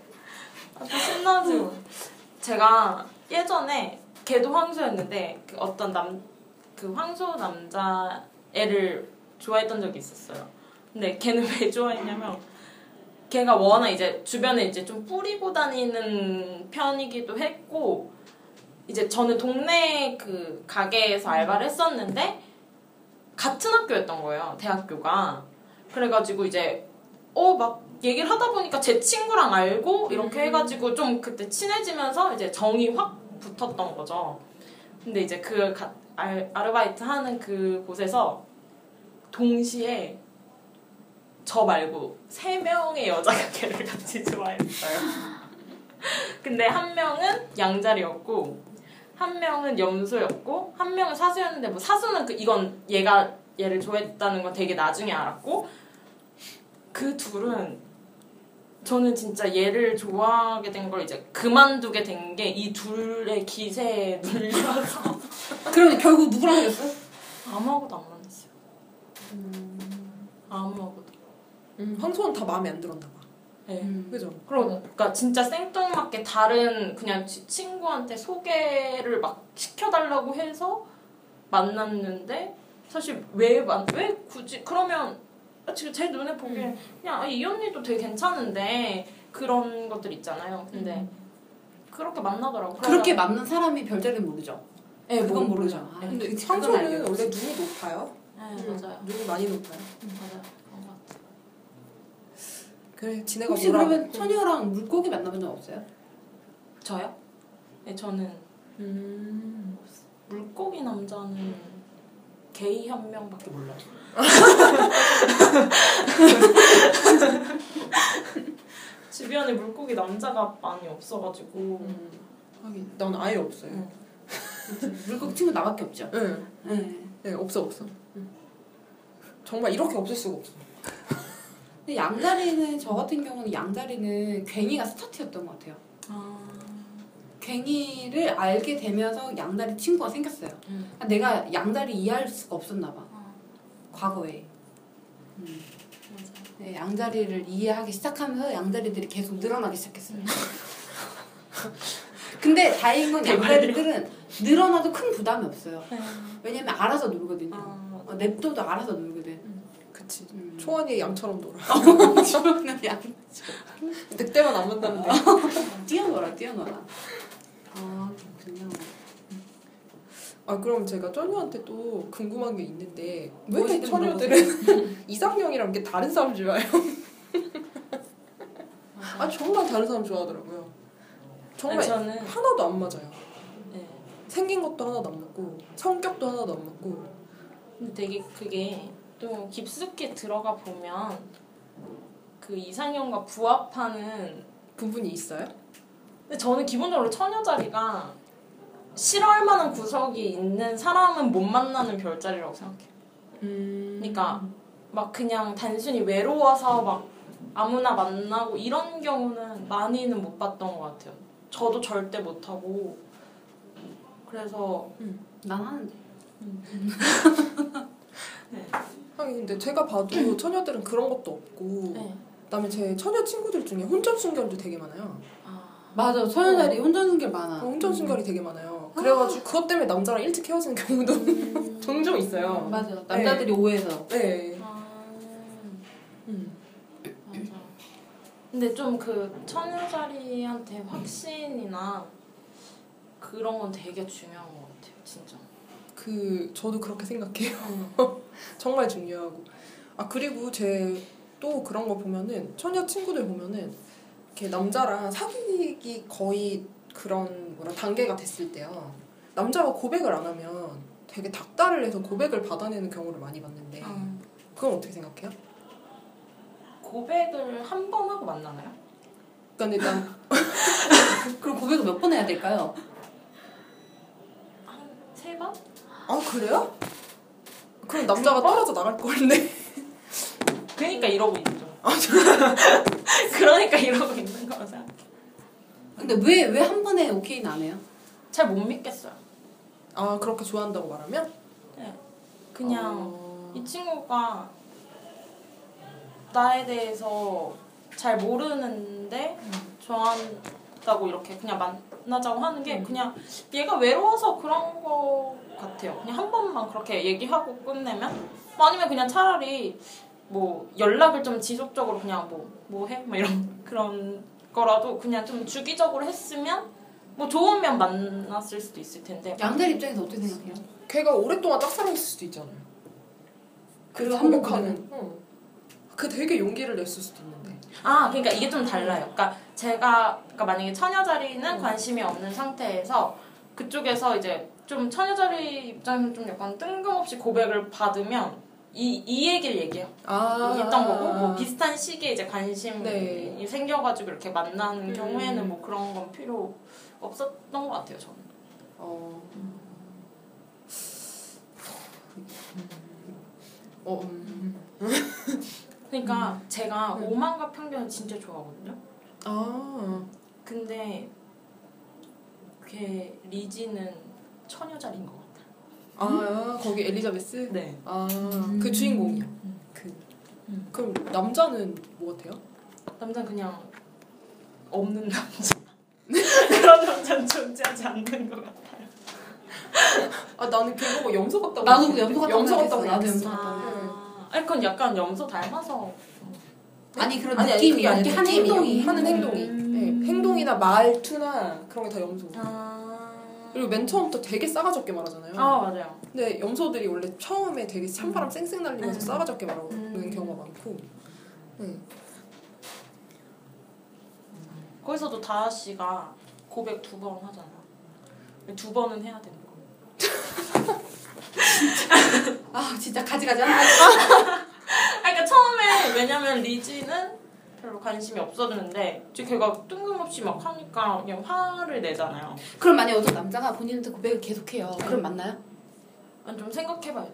아, 또 신나죠. 제가 예전에 걔도 황소였는데 그 어떤 남 그 황소 남자 애를 좋아했던 적이 있었어요. 근데 걔는 왜 좋아했냐면 걔가 워낙 이제 주변에 이제 좀 뿌리고 다니는 편이기도 했고 이제 저는 동네 그 가게에서 알바를 했었는데 같은 학교였던 거예요. 대학교가. 그래가지고 이제 어 막 얘기를 하다 보니까 제 친구랑 알고 이렇게 해가지고 좀 그때 친해지면서 이제 정이 확 붙었던 거죠. 근데 이제 그 가, 알, 아르바이트 하는 그 곳에서 동시에 저 말고 세 명의 여자가 걔를 같이 좋아했어요. 근데 한 명은 양자리였고 한 명은 염소였고 한 명은 사수였는데 뭐 사수는 그 이건 얘가 얘를 좋아했다는 건 되게 나중에 알았고 그 둘은 저는 진짜 얘를 좋아하게 된 걸 이제 그만두게 된 게 이 둘의 기세에 눌려서 그럼 결국 누구랑 헤어졌어? 아무하고도 안 만났어요. 아무하고도. 음, 황소는 다 마음에 안 들었나 봐. 네. 그죠? 그러니까 진짜 생뚱맞게 다른 그냥 지- 친구한테 소개를 막 시켜달라고 해서 만났는데 사실 왜 왜 굳이 그러면 지금 제 눈에 보기엔 그냥 아, 이 언니도 되게 괜찮은데 그런 것들 있잖아요. 근데 그렇게 만나더라고. 그렇게 맞는 사람이 별자리는 모르죠. 네, 그건 뭐, 모르죠. 아, 근데 황소는 그건 알겠어. 원래 눈이 높아요. 네, 맞아요. 눈이 많이 높아요. 맞아요. 것 같아요. 그래 지네가 혹시 뭐라. 그러면 처녀랑 물고기 만나본 적 없어요? 저요? 네, 저는 음. 물고기 남자는 게이 한 명밖에 몰라요. 주변에 물고기 남자가 많이 없어가지고 음. 하긴 난 아예 없어요. 응. 물고기 친구 나밖에 없죠. 응. 네. 네, 없어 없어. 정말 이렇게 없을 수가 없어. 근데 양자리는 저 같은 경우는 양자리는 괭이가 스타트였던 것 같아요. 아. 괭이를 알게 되면서 양다리 친구가 생겼어요. 음. 아, 내가 양다리 이해할 수가 없었나 봐. 어. 과거에. 음. 네, 양다리를 이해하기 시작하면서 양다리들이 계속 늘어나기 시작했어요. 근데 다행인 건 양다리들은 늘어나도 큰 부담이 없어요. 왜냐면 알아서 놀거든요. 아, 어, 냅둬도 알아서 놀거든. 그치. 음. 초원이 양처럼 놀아. 초원은 양 늑대만 안 만나는데. 뛰어놀아 뛰어놀아. 아 그렇군요. 아 그럼 제가 쩌녀한테 또 궁금한 게 있는데 왜 뭐든지 처녀들은 이상형이랑 게 다른 사람 좋아해요? 맞아. 아 정말 다른 사람 좋아하더라고요. 정말 아니, 저는 하나도 안 맞아요. 네. 생긴 것도 하나도 안 맞고 성격도 하나도 안 맞고 근데 되게 그게 또 깊숙이 들어가 보면 그 이상형과 부합하는 부분이 있어요? 근데 저는 기본적으로 처녀 자리가 싫어할 만한 구석이 있는 사람은 못 만나는 별자리라고 생각해요. 음. 그러니까 막 그냥 단순히 외로워서 막 아무나 만나고 이런 경우는 많이는 못 봤던 것 같아요. 저도 절대 못 하고 그래서 난 하는데. 아니 근데 제가 봐도 처녀들은 그런 것도 없고 네. 그다음에 제 처녀 친구들 중에 혼전 순결도 되게 많아요. 아, 맞아 소연자리 혼전 순결 많아. 혼전 순결이 되게 많아요. 그래가지고 그것 때문에 남자랑 일찍 헤어지는 경우도 음. 종종 있어요. 맞아 남자들이 오해해서. 네. 아, 음. 맞아. 근데 좀 그 처녀자리한테 확신이나 그런 건 되게 중요한 것 같아요, 진짜. 그 저도 그렇게 생각해요. 음. 정말 중요하고. 아 그리고 제 또 그런 거 보면은 처녀 친구들 보면은 이렇게 남자랑 사귀기 거의 그런 뭐라 단계가 됐을 때요. 남자가 고백을 안 하면 되게 닥달을 해서 고백을 받아내는 경우를 많이 봤는데 음. 그건 어떻게 생각해요? 고백을 한 번 하고 만나나요? 그러니까 일단 그럼 고백을 몇 번 해야 될까요? 한 세 번? 아 그래요? 그럼 남자가 떨어져 나갈 건데. 그러니까 이러고 있죠. 그러니까 이러고 있는 거라 생각해. 근데 왜 왜 한 번에 오케이는 안 해요? 잘 못 믿겠어요. 아 그렇게 좋아한다고 말하면? 그냥 어... 이 친구가 나에 대해서 잘 모르는데 좋아한다고 이렇게 그냥 만 나자고 하는 게 그냥 얘가 외로워서 그런 거 같아요. 그냥 한 번만 그렇게 얘기하고 끝내면 뭐 아니면 그냥 차라리 뭐 연락을 좀 지속적으로 그냥 뭐 뭐 해? 뭐 이런 그런 거라도 그냥 좀 주기적으로 했으면 뭐 좋으면 만났을 수도 있을 텐데 양자리 입장에서 어떻게 생각해요? 걔가 오랫동안 짝사랑했을 수도 있잖아요. 그리고 가는. 응. 그 되게 용기를 냈을 수도 있는데. 아, 그러니까 이게 좀 달라요. 그러니까 제가 그러니까 만약에 처녀 자리는 음. 관심이 없는 상태에서 그쪽에서 이제 좀 처녀 자리 입장에서 좀 약간 뜬금없이 고백을 받으면 이, 이 얘기를 얘기해요. 아 했던 거고 뭐 비슷한 시기에 이제 관심이 네. 생겨가지고 이렇게 만나는 음. 경우에는 뭐 그런 건 필요 없었던 것 같아요 저는. 어. 어. 음. 그러니까 제가 음. 오만과 편견을 진짜 좋아하거든요. 아. 근데 걔 리지는 처녀 자리인 것 같아요. 아 거기 엘리자베스. 네. 아그 주인공이요. 음. 그. 음. 그럼 남자는 뭐 같아요? 남자는 그냥 없는 남자. 그런 남자는 존재하지 않는 것 같아요. 아 나는 걔 보고 염소 같다고. 나도. 염소 같다고 염소 같다고. 나도. 염소 같다고. 아, 아니 그건 약간 염소 닮아서. 아니 그런 아니, 아니, 느낌이 이렇게 하는. 행동이 하는 행동이 음. 네, 행동이나 말투나 그런 게 다 염소 아. 그리고 맨 처음부터 되게 싸가지 없게 말하잖아요 아 맞아요. 근데 염소들이 원래 처음에 되게 찬바람 쌩쌩 날리면서 음. 싸가지 없게 말하는 음. 경우가 많고 네. 거기서도 다하 씨가 고백 두 번 하잖아요. 두 번은 해야 되는 거. 아 진짜 가지가지 한다. 아, 그러니까 처음에 왜냐면 리지는 별로 관심이 없었는데 이제 걔가 뜬금없이 막 하니까 그냥 화를 내잖아요. 그럼 만약 어떤 남자가 본인한테 고백을 계속해요. 그럼 맞나요? 아니, 좀 생각해봐요.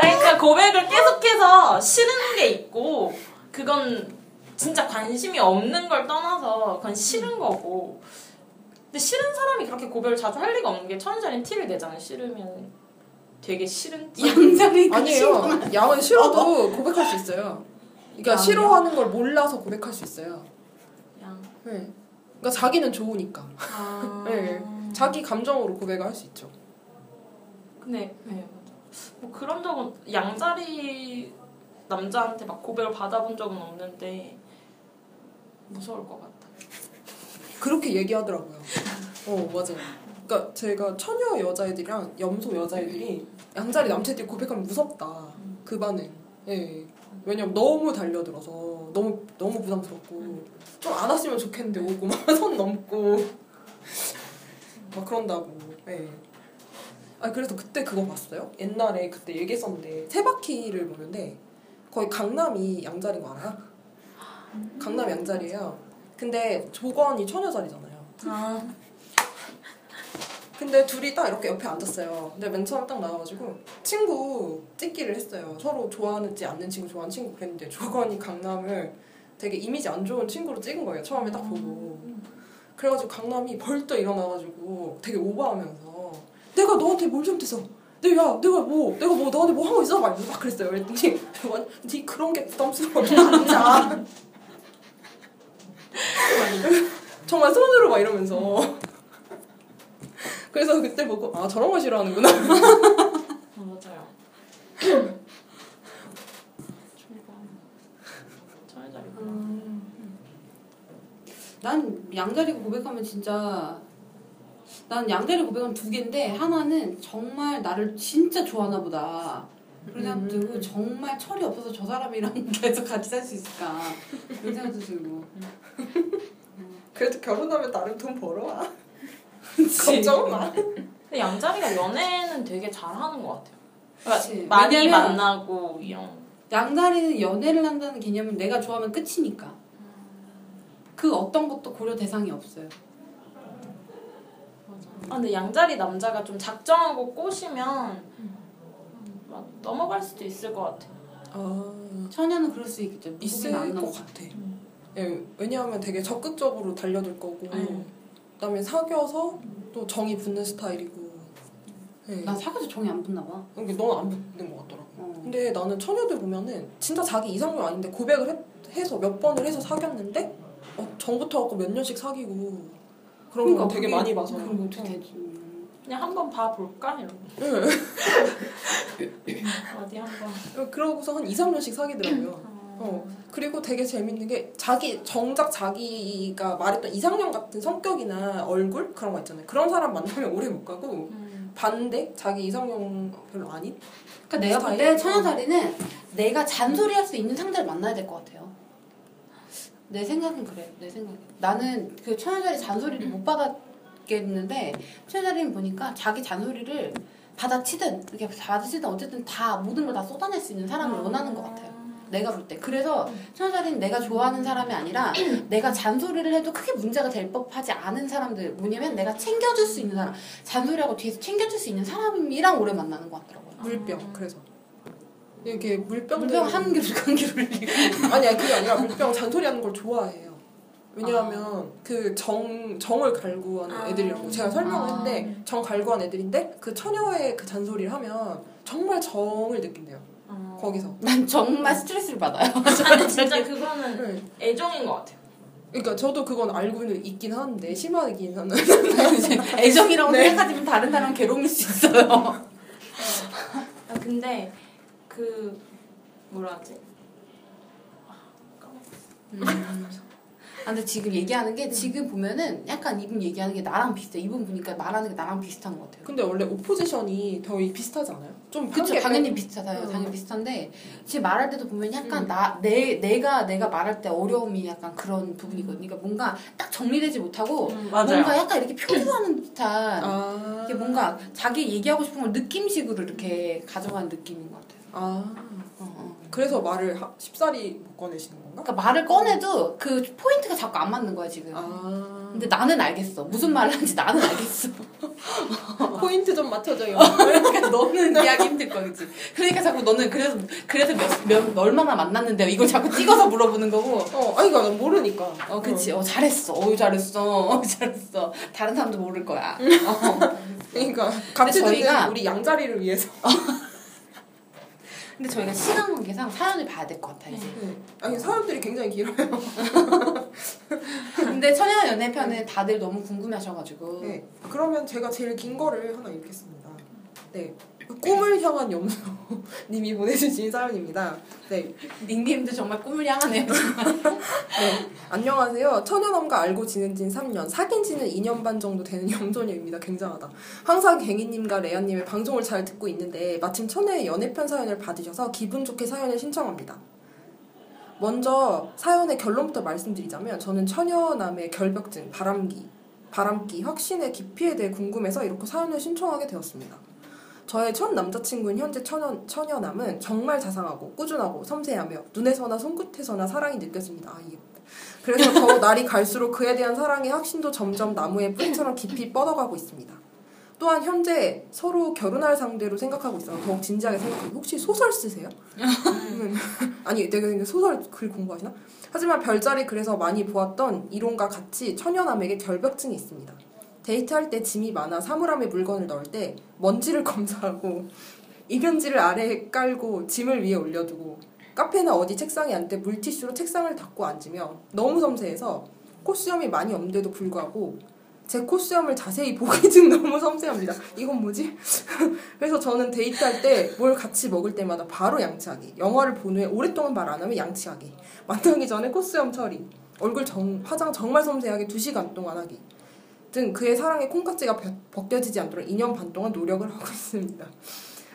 아니, 그러니까 고백을 계속해서 싫은 게 있고 그건 진짜 관심이 없는 걸 떠나서 그건 싫은 거고 근데 싫은 사람이 그렇게 고백을 자주 할 리가 없는 게 천연자리는 티를 내잖아요. 싫으면 되게 싫은 티. 양자리 아니에요. 양은 싫어도 고백할 수 있어요. 그러니까 양이요? 싫어하는 걸 몰라서 고백할 수 있어요. 그냥 네. 그러니까 자기는 좋으니까. 아... 네. 자기 감정으로 고백을 할 수 있죠. 근데 네, 맞아. 뭐 그런 적은 양자리 남자한테 막 고백을 받아본 적은 없는데 무서울 것 같다. 그렇게 얘기하더라고요. 어, 맞아요. 그러니까 제가 처녀 여자애들이랑 염소 여자애들이 양자리 남자애들이 고백하면 무섭다. 그 반응. 예. 왜냐면 너무 달려들어서 너무 너무 부담스럽고 좀 안 왔으면 좋겠는데 오고 막 손 넘고 막 그런다고. 예. 아 그래서 그때 그거 봤어요? 옛날에 그때 얘기했었는데 세 바퀴를 보는데 거의 강남이 양자리인 거 알아요? 강남 양자리예요. 근데 조건이 처녀자리잖아요. 아, 근데 둘이 딱 이렇게 옆에 앉았어요. 근데 맨 처음 딱 나와가지고 친구 찍기를 했어요. 서로 좋아하는지 않는 친구 좋아하는 친구 그랬는데 조건이 강남을 되게 이미지 안 좋은 친구로 찍은 거예요. 처음에 딱 보고. 그래가지고 강남이 벌떡 일어나가지고 되게 오버하면서 내가 너한테 뭘 잘못했어? 내가 내가 뭐 내가 뭐 너한테 뭐한거 있어? 막, 막 그랬어요. 그랬더니 완- 네 그런 게 부담스러워. 앉아. 정말 손으로 막 이러면서. 그래서 그때 보고 아 저런 거 싫어하는구나. 맞아요. 천연자리. 난 양자리 고백하면 진짜 난 양자리 고백은 두 개인데 하나는 정말 나를 진짜 좋아하나 보다. 그런 생각도 음. 들고 정말 철이 없어서 저 사람이랑 계속 같이 살 수 있을까 그런 생각도 들고 그래도 결혼하면 나름 돈 벌어와. 걱정 마. 근데 양자리가 연애는 되게 잘하는 것 같아요. 그러니까 그치. 많이 왜냐면 만나고 이런. 양다리는 연애를 한다는 개념은 내가 좋아하면 끝이니까. 그 어떤 것도 고려 대상이 없어요. 아, 근데 양자리 남자가 좀 작정하고 꼬시면 막 넘어갈 수도 있을 것 같아. 아 처녀는 그럴 수 있겠죠. 있을 것 넘어가. 같아. 예, 왜냐하면 되게 적극적으로 달려들 거고, 음. 그다음에 사귀어서 또 정이 붙는 스타일이고. 예. 난 사귀어서 정이 안 붙나 봐. 이게 넌안 붙는 것 같더라고. 어. 근데 나는 처녀들 보면은 진짜 자기 이상형 아닌데 고백을 해, 해서 몇 번을 해서 사귀었는데 어, 정부터 갖고 몇 년씩 사귀고 그런 거 되게 많이 봐서. 그러니까 그런 거 어떻게 되지? 그냥 한번 봐볼까? 이러고. 예. 어디 한번. 그러고서 한 2, 3년씩 사귀더라고요. 어. 그리고 되게 재밌는 게 자기 정작 자기가 말했던 이상형 같은 성격이나 얼굴 그런 거 있잖아요. 그런 사람 만나면 오래 못 가고 음. 반대 자기 이상형 별로 아닌 그러니까 내가 볼 때? 천연살이는 내가 잔소리할 수 있는 상대를 만나야 될 것 같아요. 내 생각은 그래. 내 생각에 나는 그 천연살이 잔소리를 못 받 았겠는데 천연살이는 보니까 자기 잔소리를 받아치든 이렇게 받아치든 어쨌든 다 모든 걸 다 쏟아낼 수 있는 사람을 원하는 것 같아요. 내가 볼 때. 그래서 천사리는 내가 좋아하는 사람이 아니라 내가 잔소리를 해도 크게 문제가 될 법하지 않은 사람들. 뭐냐면 내가 챙겨줄 수 있는 사람. 잔소리하고 뒤에서 챙겨줄 수 있는 사람이랑 오래 만나는 것 같더라고요. 물병 그래서 이게 물병들 물병 한 개를 한 개를 아니야 그게 아니라 물병 잔소리하는 걸 좋아해요. 왜냐하면 그정 정을 갈구하는 아. 애들이라고 제가 설명을 아. 했는데 정 갈구한 애들인데 그 처녀의 그 잔소리를 하면 정말 정을 느낀대요. 어. 거기서. 난 정말 스트레스를 받아요. 아니 진짜 그거는 네. 애정인 것 같아요. 그러니까 저도 그건 알고는 있긴 하는데 심하긴 하는. 애정이라고 네. 생각하지만 다른 사람 은 괴로울 수 있어요. 아, 근데 그 뭐라 하지? 아, 근데 지금 얘기하는 게 지금 보면은 약간 이분 얘기하는 게 나랑 비슷해. 이분 보니까 말하는 게 나랑 비슷한 것 같아요. 근데 원래 오포지션이 거의 비슷하지 않아요? 좀 그쵸 당연히. 비슷하다요. 음. 당연히 비슷한데 지금 말할 때도 보면 약간 음. 나내 내가 내가 말할 때 어려움이 약간 그런 부분이거든요. 그러니까 뭔가 딱 정리되지 못하고 음, 뭔가 약간 이렇게 표류하는 듯한 아. 이게 뭔가 자기 얘기하고 싶은 걸 느낌식으로 이렇게 가져가는 느낌인 것 같아요. 아. 어, 어. 그래서 말을 하- 쉽사리 못 꺼내시는 건가? 그러니까 말을 꺼내도 그 포인트가 자꾸 안 맞는 거야 지금. 아 근데 나는 알겠어. 무슨 말을 하는지 나는 알겠어. 포인트 좀 맞춰줘요. 그러니까 너는 이해하기 힘들 거야, 그치? 그러니까 자꾸 너는 그래서 그래서 몇, 몇 얼마나 만났는데 이걸 자꾸 찍어서 물어보는 거고. 어, 아니 그러니까 난 모르니까. 어, 그치. 어, 잘했어. 어, 잘했어. 어, 잘했어. 다른 사람도 모를 거야. 어. 그러니까 같이 저희가- 우리 양자리를 위해서. 근데 저희가 시간 관계상 사연을 봐야 될 것 같아, 이제. 네. 아니 사람들이 굉장히 길어요. 근데 천연 연애 편은 다들 너무 궁금해 하셔가지고. 네. 그러면 제가 제일 긴 거를 하나 읽겠습니다. 네. 꿈을 향한 염소 님이 보내주신 사연입니다. 네. 닉님도 정말 꿈을 향하네요. 네. 안녕하세요. 천연엄과 알고 지낸 진 3년, 사귄 지는 2년 반 정도 되는 염소녀입니다. 굉장하다. 항상 갱이님과 레아님의 방송을 잘 듣고 있는데 마침 천혜의 연애편 사연을 받으셔서 기분 좋게 사연을 신청합니다. 먼저 사연의 결론부터 말씀드리자면 저는 처녀남의 결벽증, 바람기, 바람기, 확신의 깊이에 대해 궁금해서 이렇게 사연을 신청하게 되었습니다. 저의 첫 남자친구인 현재 처녀, 처녀남은 정말 자상하고 꾸준하고 섬세하며 눈에서나 손끝에서나 사랑이 느껴집니다. 아, 이게 그래서 더 날이 갈수록 그에 대한 사랑의 확신도 점점 나무의 뿌리처럼 깊이 뻗어가고 있습니다. 또한 현재 서로 결혼할 상대로 생각하고 있어서 더욱 진지하게 생각합니다. 혹시 소설 쓰세요? 음, 아니 근데 소설 글 공부하시나? 하지만 별자리 그래서 많이 보았던 이론과 같이 처녀남에게 결벽증이 있습니다. 데이트할 때 짐이 많아 사물함에 물건을 넣을 때 먼지를 검사하고 이면지를 아래에 깔고 짐을 위에 올려두고 카페나 어디 책상에 앉을 때 물티슈로 책상을 닦고 앉으며 너무 섬세해서 코수염이 많이 없는데도 불구하고 제 코수염을 자세히 보기 중 너무 섬세합니다. 이건 뭐지? 그래서 저는 데이트할 때 뭘 같이 먹을 때마다 바로 양치하기. 영화를 본 후에 오랫동안 말 안 하면 양치하기. 만나기 전에 코수염 처리. 얼굴 정, 화장 정말 섬세하게 2시간 동안 하기. 등 그의 사랑에 콩깍지가 벗- 벗겨지지 않도록 2년 반 동안 노력을 하고 있습니다.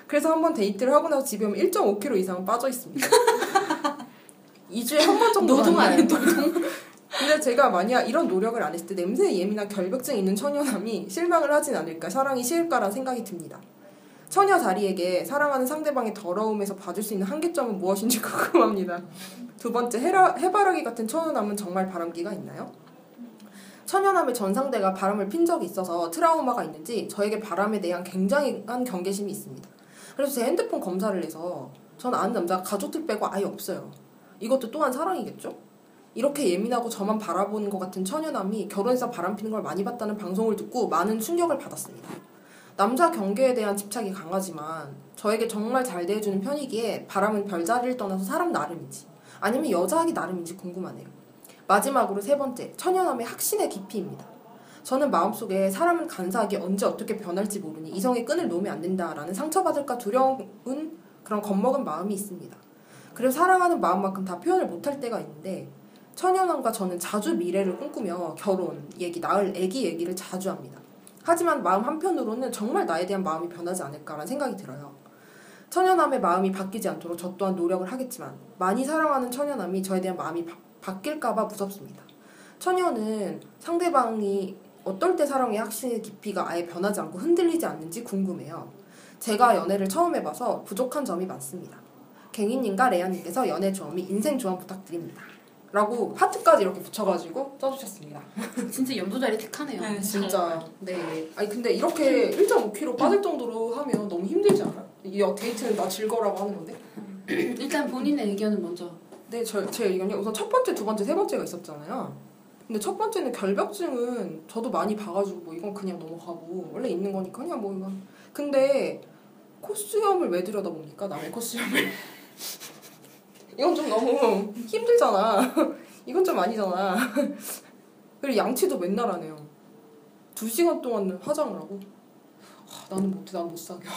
그래서 한 번 데이트를 하고 나서 집에 오면 1.5kg 이상은 빠져 있습니다. 2주에 한 번 정도 노동. 아니야, 노동. 근데 제가 만약 이런 노력을 안 했을 때 냄새에 예민한 결벽증 있는 처녀남이 실망을 하진 않을까 사랑이 식을까라는 생각이 듭니다. 처녀 자리에게 사랑하는 상대방의 더러움에서 봐줄 수 있는 한계점은 무엇인지 궁금합니다. 두 번째 해라, 해바라기 같은 처녀남은 정말 바람기가 있나요? 처녀남의 전상대가 바람을 핀 적이 있어서 트라우마가 있는지 저에게 바람에 대한 굉장한 경계심이 있습니다. 그래서 제 핸드폰 검사를 해서 전 아는 남자가 가족들 빼고 아예 없어요. 이것도 또한 사랑이겠죠? 이렇게 예민하고 저만 바라보는 것 같은 처녀남이 결혼해서 바람 피는 걸 많이 봤다는 방송을 듣고 많은 충격을 받았습니다. 남자 경계에 대한 집착이 강하지만 저에게 정말 잘 대해주는 편이기에 바람은 별자리를 떠나서 사람 나름인지 아니면 여자하기 나름인지 궁금하네요. 마지막으로 세 번째, 처녀남의 확신의 깊이입니다. 저는 마음속에 사람은 간사하게 언제 어떻게 변할지 모르니 이성의 끈을 놓으면 안 된다라는 상처받을까 두려운 그런 겁먹은 마음이 있습니다. 그래서 사랑하는 마음만큼 다 표현을 못할 때가 있는데 처녀남과 저는 자주 미래를 꿈꾸며 결혼 얘기, 낳을 아기 얘기를 자주 합니다. 하지만 마음 한편으로는 정말 나에 대한 마음이 변하지 않을까라는 생각이 들어요. 처녀남의 마음이 바뀌지 않도록 저 또한 노력을 하겠지만 많이 사랑하는 처녀남이 저에 대한 마음이 바, 바뀔까봐 무섭습니다. 처녀는 상대방이 어떨 때 사랑의 확신의 깊이가 아예 변하지 않고 흔들리지 않는지 궁금해요. 제가 연애를 처음 해봐서 부족한 점이 많습니다. 갱이님과 레아님께서 연애 조언이 인생 조언 부탁드립니다. 라고 하트까지 이렇게 붙여가지고 써주셨습니다. 진짜 염소자리 택하네요. 네. 진짜. 네. 아니 근데 이렇게 1.5kg 빠질 정도로 하면 너무 힘들지 않아? 이 데이트는 나 즐거라고 하는 건데. 일단 본인의 의견은 먼저. 네, 저, 제 의견이 우선 첫 번째, 두 번째, 세 번째가 있었잖아요. 근데 첫 번째는 결벽증은 저도 많이 봐가지고 뭐 이건 그냥 넘어가고 원래 있는 거니까 그냥 뭐 이건. 근데 코수염을 왜 들여다봅니까? 남의 코수염을. 이건 좀 너무 힘들잖아. 이건 좀 아니잖아. 그리고 양치도 맨날 하네요. 두 시간 동안 화장을 하고. 아, 나는 못해, 난못 사겨.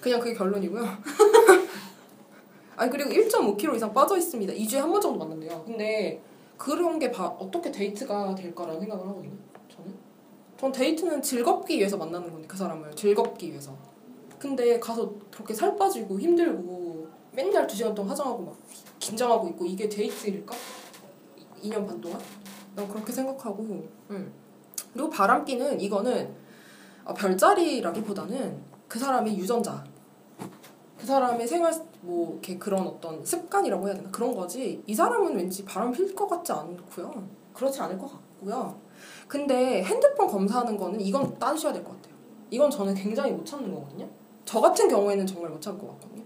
그냥 그게 결론이고요. 아니 그리고 1.5kg 이상 빠져 있습니다. 2주에 한 번 정도 만난대요. 근데 그런 게 바, 어떻게 데이트가 될까라는 생각을 하거든요. 저는. 전 데이트는 즐겁기 위해서 만나는 건데 그 사람을 즐겁기 위해서. 근데 가서 그렇게 살 빠지고 힘들고 맨날 2시간 동안 화장하고 막 긴장하고 있고 이게 데이트일까? 2년 반 동안? 난 그렇게 생각하고 음. 그리고 바람기는 이거는 어, 별자리라기보다는 그 사람의 유전자 그 사람의 생활 뭐 이렇게 그런 어떤 습관이라고 해야 되나? 그런 거지 이 사람은 왠지 바람 필 것 같지 않고요. 그렇지 않을 것 같고요. 근데 핸드폰 검사하는 거는 이건 따지셔야 될 것 같아요. 이건 저는 굉장히 못 참는 거거든요. 저 같은 경우에는 정말 못 참을 것 같거든요.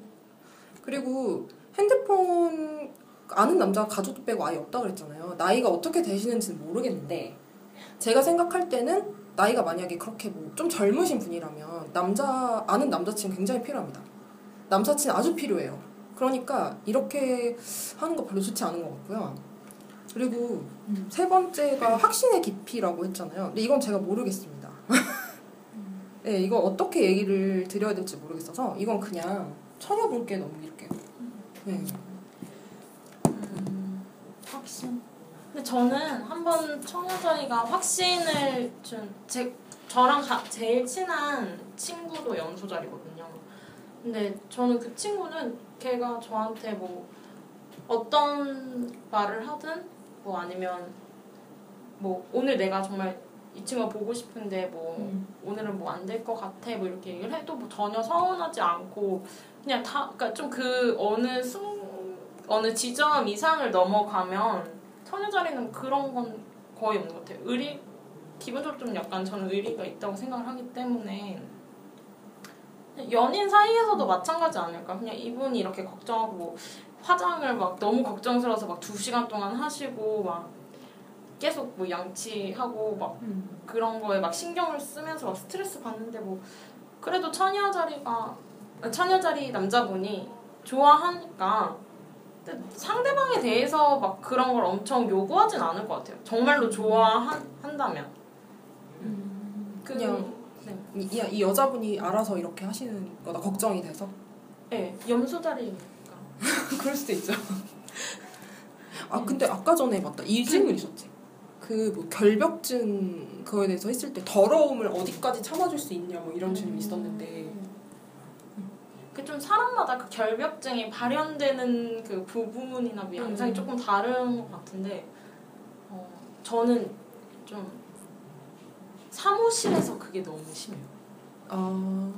그리고 핸드폰 아는 남자가 가족도 빼고 아예 없다 그랬잖아요. 나이가 어떻게 되시는지는 모르겠는데 제가 생각할 때는 나이가 만약에 그렇게 뭐 좀 젊으신 분이라면 남자 아는 남자친구 굉장히 필요합니다. 남사친 아주 필요해요. 그러니까 이렇게 하는 거 별로 좋지 않은 것 같고요. 그리고 음. 세 번째가 확신의 깊이라고 했잖아요. 근데 이건 제가 모르겠습니다. 네, 이거 어떻게 얘기를 드려야 될지 모르겠어서 이건 그냥 처녀분께 넘길게요. 네. 음, 확신. 근데 저는 한번 청여자리가 확신을 준 제 저랑 가, 제일 친한 친구도 연소 자리거든요. 근데 저는 그 친구는 걔가 저한테 뭐 어떤 말을 하든 뭐 아니면 뭐 오늘 내가 정말 이 친구가 보고 싶은데 뭐 음. 오늘은 뭐 안 될 것 같아 뭐 이렇게 얘기를 해도 뭐 전혀 서운하지 않고 그냥 다 그러니까 좀 그 어느 순 어느 지점 이상을 넘어가면 처녀 자리는 그런 건 거의 없는 것 같아요. 의리 기본적으로 좀 약간 저는 의리가 있다고 생각을 하기 때문에 연인 사이에서도 마찬가지 아닐까. 그냥 이분이 이렇게 걱정하고 뭐 화장을 막 너무 걱정스러워서 막 두 시간 동안 하시고 막 계속 뭐 양치하고 막 그런 거에 막 신경을 쓰면서 막 스트레스 받는데 뭐 그래도 처녀 자리가 처녀 자리 남자분이 좋아하니까 상대방에 대해서 막 그런 걸 엄청 요구하진 않을 것 같아요. 정말로 좋아한다면. 그, 그냥 네. 이, 이, 이 여자분이 알아서 이렇게 하시는 거다 걱정이 돼서 네, 염소 자리니까. 그럴 수도 있죠. 아 근데 아까 전에 맞다 이 질문 있었지. 그 뭐 결벽증 그거에 대해서 했을 때 더러움을 어디까지 참아줄 수 있냐 뭐 이런 질문 이 있었는데 그 좀 사람마다 그 결벽증이 발현되는 그 부분이나 뭐 양상이 음. 조금 다른 것 같은데 어, 저는 좀 사무실에서 그게 너무 심해요. 아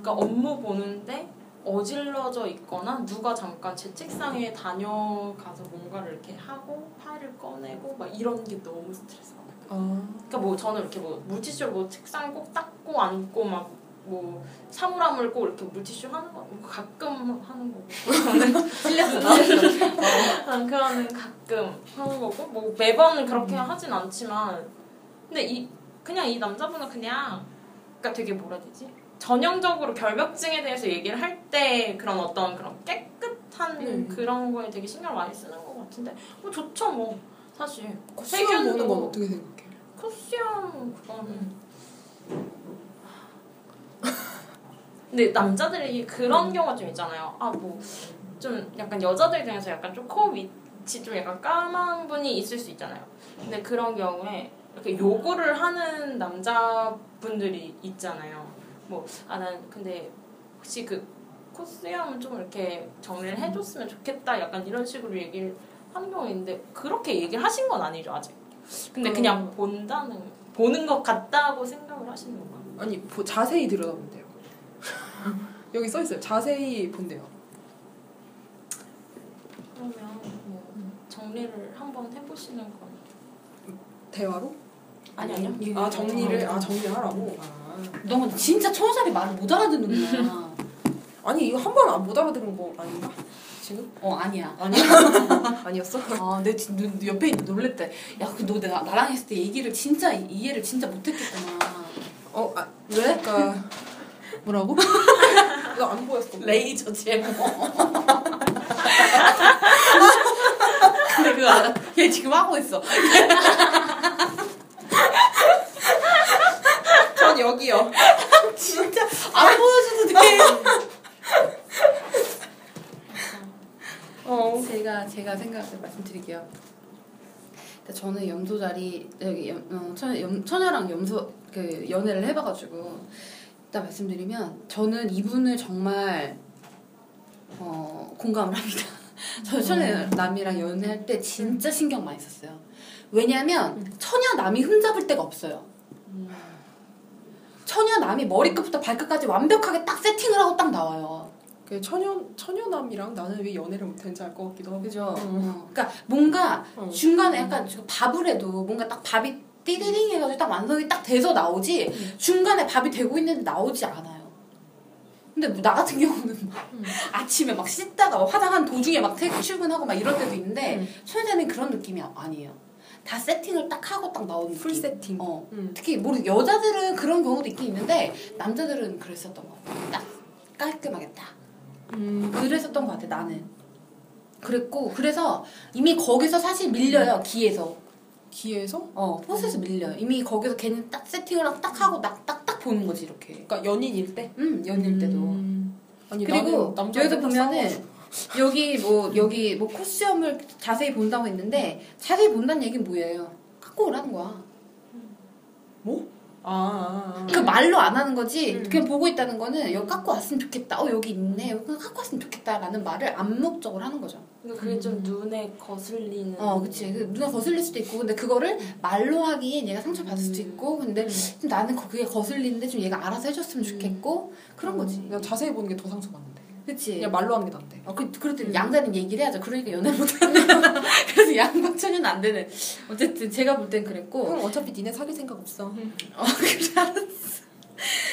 그러니까 업무 보는데 어질러져 있거나 누가 잠깐 제 책상 위에 다녀가서 뭔가를 이렇게 하고 파일을 꺼내고 막 이런 게 너무 스트레스 받아요. 아 그러니까 뭐 저는 이렇게 뭐 물티슈를 뭐 책상에 꼭 닦고 앉고 막 뭐 사물함을 꼭 이렇게 물티슈 하는 거 가끔 하는 거고 틀렸어. 난 그거는 가끔 하는 거고 뭐 매번 그렇게 하진 않지만 근데 이 그냥 이 남자분은 그냥 그러니까 되게 뭐라 해야 되지 전형적으로 결벽증에 대해서 얘기를 할 때 그런 어떤 그런 깨끗한 음. 그런 거에 되게 신경 을 많이 쓰는 것 같은데 뭐 좋죠 뭐 사실 수염 보는 건 어떻게 생각해? 쿠션 그거는 근데 남자들이 그런 경우가 좀 있잖아요. 아 뭐 좀 약간 여자들 중에서 약간 좀 코 밑이 좀 약간 까만 분이 있을 수 있잖아요. 근데 그런 경우에 이렇게 요구를 하는 남자분들이 있잖아요. 뭐 아 난 근데 혹시 그 코수염은 좀 이렇게 정리를 해줬으면 좋겠다. 약간 이런 식으로 얘기를 하는 경우가 있는데 그렇게 얘기를 하신 건 아니죠 아직. 근데 그냥 본다는 보는 것 같다고 생각을 하시는 건가? 아니 보, 자세히 들여다본대요. 여기 써 있어요. 자세히 본대요. 그러면 뭐 정리를 한번 해보시는 건 대화로? 아니 아니요. 아 정리를 아 정리를 하라고. 아. 너 진짜 천사리 말을 못 알아듣는구나. 아니 이거 한번못 알아들은 거 아닌가? 지금? 어 아니야. 아니야? 아니었어? 아내 옆에 놀랬다. 야너 내가 나랑 했을 때 얘기를 진짜 이- 이해를 진짜 못했겠구나. 어, 아, 왜? 그러니까 뭐라고? 나 안 보였어. 레이저 제모. 근데 그거 알아? 얘 지금 하고 있어. 전 여기요. 진짜 안 보여줘도 돼. 어. 제가 제가 생각을 말씀드릴게요. 저는 염소 자리 여기 염, 어, 처녀, 염, 처녀랑 염소 그 연애를 해봐가지고 일단 말씀드리면 저는 이분을 정말 어, 공감을 합니다. 저 처녀 남이랑 연애할 때 진짜 신경 많이 썼어요. 왜냐면 처녀 남이 흠잡을 데가 없어요. 처녀 남이 머리끝부터 발끝까지 완벽하게 딱 세팅을 하고 딱 나와요. 그 처녀 처녀남이랑 나는 왜 연애를 못했는지 알 것 같기도 하고. 그죠? 음. 어. 그러니까 뭔가 어. 중간에 약간 밥을 해도 뭔가 딱 밥이 띠리링 해가지고 딱 완성이 딱 돼서 나오지 음. 중간에 밥이 되고 있는데 나오지 않아요. 근데 뭐 나 같은 경우는 막 음. 아침에 막 씻다가 막 화장한 도중에 막 퇴- 출근하고 막 이럴 때도 있는데 음. 소녀자는 그런 느낌이 아니에요. 다 세팅을 딱 하고 딱 나오는 풀 느낌. 세팅. 어. 음. 특히 모르 여자들은 그런 경우도 있긴 있는데 남자들은 그랬었던 것 같아. 딱 깔끔하게 딱. 음. 그랬었던 것 같아 나는. 그랬고 그래서 이미 거기서 사실 밀려요 기에서. 기에서 어 포스에서 밀려. 요 이미 거기서 걔는 딱 세팅을 딱 하고 딱 딱 딱 보는 거지 이렇게. 그러니까 연인일 때. 음 연일 때도. 음. 아니 그리고 여기서 보면은 여기 뭐 여기 뭐 코스염을 자세히 본다고 했는데 자세히 본다는 얘기는 뭐예요? 갖고 오라는 거야. 아, 아, 아. 그 말로 안 하는 거지. 음. 그냥 보고 있다는 거는 여기 갖고 왔으면 좋겠다. 어 여기 있네. 여기 그냥 갖고 왔으면 좋겠다라는 말을 암묵적으로 하는 거죠. 그러니까 그게 좀 눈에 거슬리는. 어, 그치. 그 눈에 거슬릴 수도 있고, 근데 그거를 말로 하기엔 얘가 상처 받을 수도 있고, 근데 좀 나는 그게 거슬리는데 좀 얘가 알아서 해줬으면 좋겠고, 그런 거지. 그냥 자세히 보는 게 더 상처 받는데. 그치. 그냥 말로 하는 게 난데. 어, 그, 그럴 양자는 얘기를 해야죠. 그러니까 연애 못하는. 그래서 양방천연 안 되는. 어쨌든 제가 볼 땐 그랬고. 형 어차피 니네 사귈 생각 없어. 어, 그래, 알았어.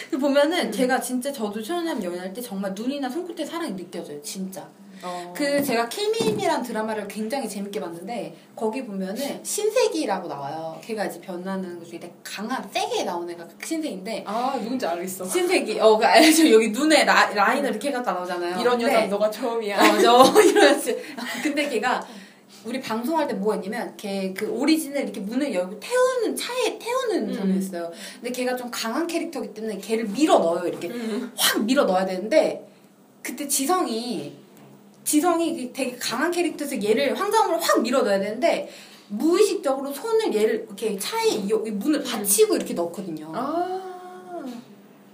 그 보면은 제가 진짜 저도 천연함 연애할 때 정말 눈이나 손끝에 사랑이 느껴져요. 진짜. 어. 그 제가 킬미임이란 드라마를 굉장히 재밌게 봤는데 거기 보면은 신세기라고 나와요. 걔가 이제 변하는 것 중에 되게 강한 세게 나오는 애가 그 신세기인데 아 누군지 알겠어. 신세기 어 그 알죠 여기 눈에 라, 라인을 이렇게 갖다 나오잖아요. 이런 여자 너가 처음이야. 어, 저 이러지. 근데 걔가 우리 방송할 때 뭐가 있냐면 걔 그 오리진을 이렇게 문을 열고 태우는 차에 태우는 음. 장면이 있어요. 근데 걔가 좀 강한 캐릭터이기 때문에 걔를 밀어 넣어요. 이렇게 음. 확 밀어 넣어야 되는데 그때 지성이 지성이 되게 강한 캐릭터에서 얘를 황정으로 확 밀어 넣어야 되는데 무의식적으로 손을 얘를 이렇게 차에 이- 이 문을 받치고 이렇게 넣거든요. 아.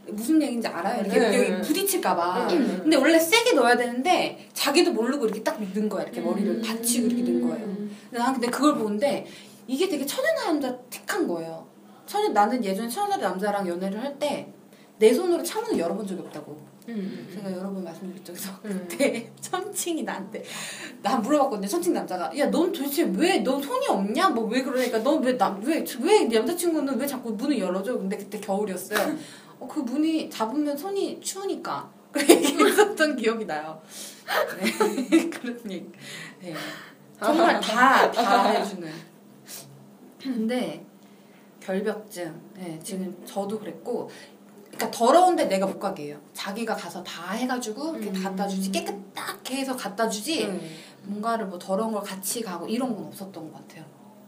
무슨 얘기인지 알아요? 이렇게 네. 여기 부딪힐까봐. 음. 근데 원래 세게 넣어야 되는데 자기도 모르고 이렇게 딱 넣는 거야. 이렇게 머리를 음. 받치고 이렇게 넣은 거예요. 근데 난 근데 그걸 보는데 이게 되게 천연한 남자 택한 거예요. 천연 나는 예전에 천연한 남자랑 연애를 할 때 내 손으로 창문을 열어본 적이 없다고. 음. 제가 여러 번 말씀드린 적에서 음. 그때 천칭이 나한테 나 물어봤거든요. 천칭 남자가 야 넌 도대체 왜 넌 손이 없냐? 뭐 왜 그러니까 넌왜나왜왜 남자친구는 왜 자꾸 문을 열어줘? 근데 그때 겨울이었어요. 어, 그 문이 잡으면 손이 추우니까 그래 얘기했었던 기억이 나요. 네. 그런 얘기. 네. 정말 다 다 해주는. 근데 결벽증. 네, 지금 저도 그랬고. 그러니까 더러운데 내가 못 가게 해요. 자기가 가서 다 해가지고 이렇게 음. 갖다 주지 깨끗하게 해서 갖다 주지 음. 뭔가를 뭐 더러운 걸 같이 가고 이런 건 없었던 것 같아요.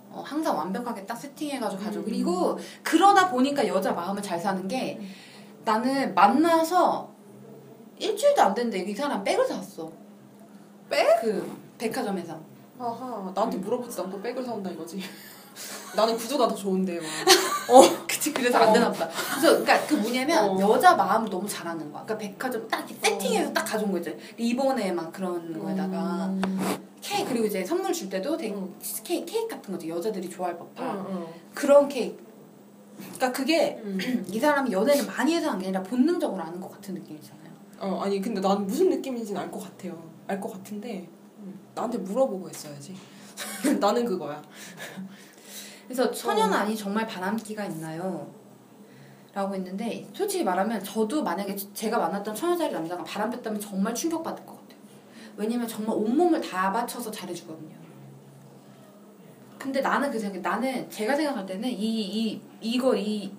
어, 항상 완벽하게 딱 세팅해가지고 가죠. 음. 그리고 그러다 보니까 여자 마음을 잘 사는 게 나는 만나서 일주일도 안 됐는데 이 사람 백을 샀어. 백? 그 백화점에서. 아하 나한테 물어보지 난또 백을 사온다 이거지. 나는 구조가 더 좋은데 막. 그치 그래서 안 되나 보다. 그래서 그러니까 그 뭐냐면 어. 여자 마음을 너무 잘하는 거야. 그러니까 백화점 딱 이렇게 세팅해서 딱 가져온 거 있잖아. 리본에 막 그런 거에다가 음. 케이크 그리고 이제 선물 줄 때도 되게 응. 케이크, 케이크 같은 거지 여자들이 좋아할 법한 응, 그런 케이크. 그러니까 그게 응. 이 사람이 연애를 많이 해서 한 게 아니라 본능적으로 아는 것 같은 느낌이잖아요. 어 아니 근데 난 무슨 느낌인지는 알 것 같아요. 알 것 같은데 음, 나한테 물어보고 했어야지. 나는 그거야. 그래서 천연안이 정말 바람기가 있나요? 라고 했는데 솔직히 말하면 저도 만약에 제가 만났던 천여자리 남자가 바람 폈다면 정말 충격받을 것 같아요. 왜냐면 정말 온몸을 다 바쳐서 잘해주거든요. 근데 나는 그 생각, 나는 제가 생각할 때는 이, 이, 이 거, 이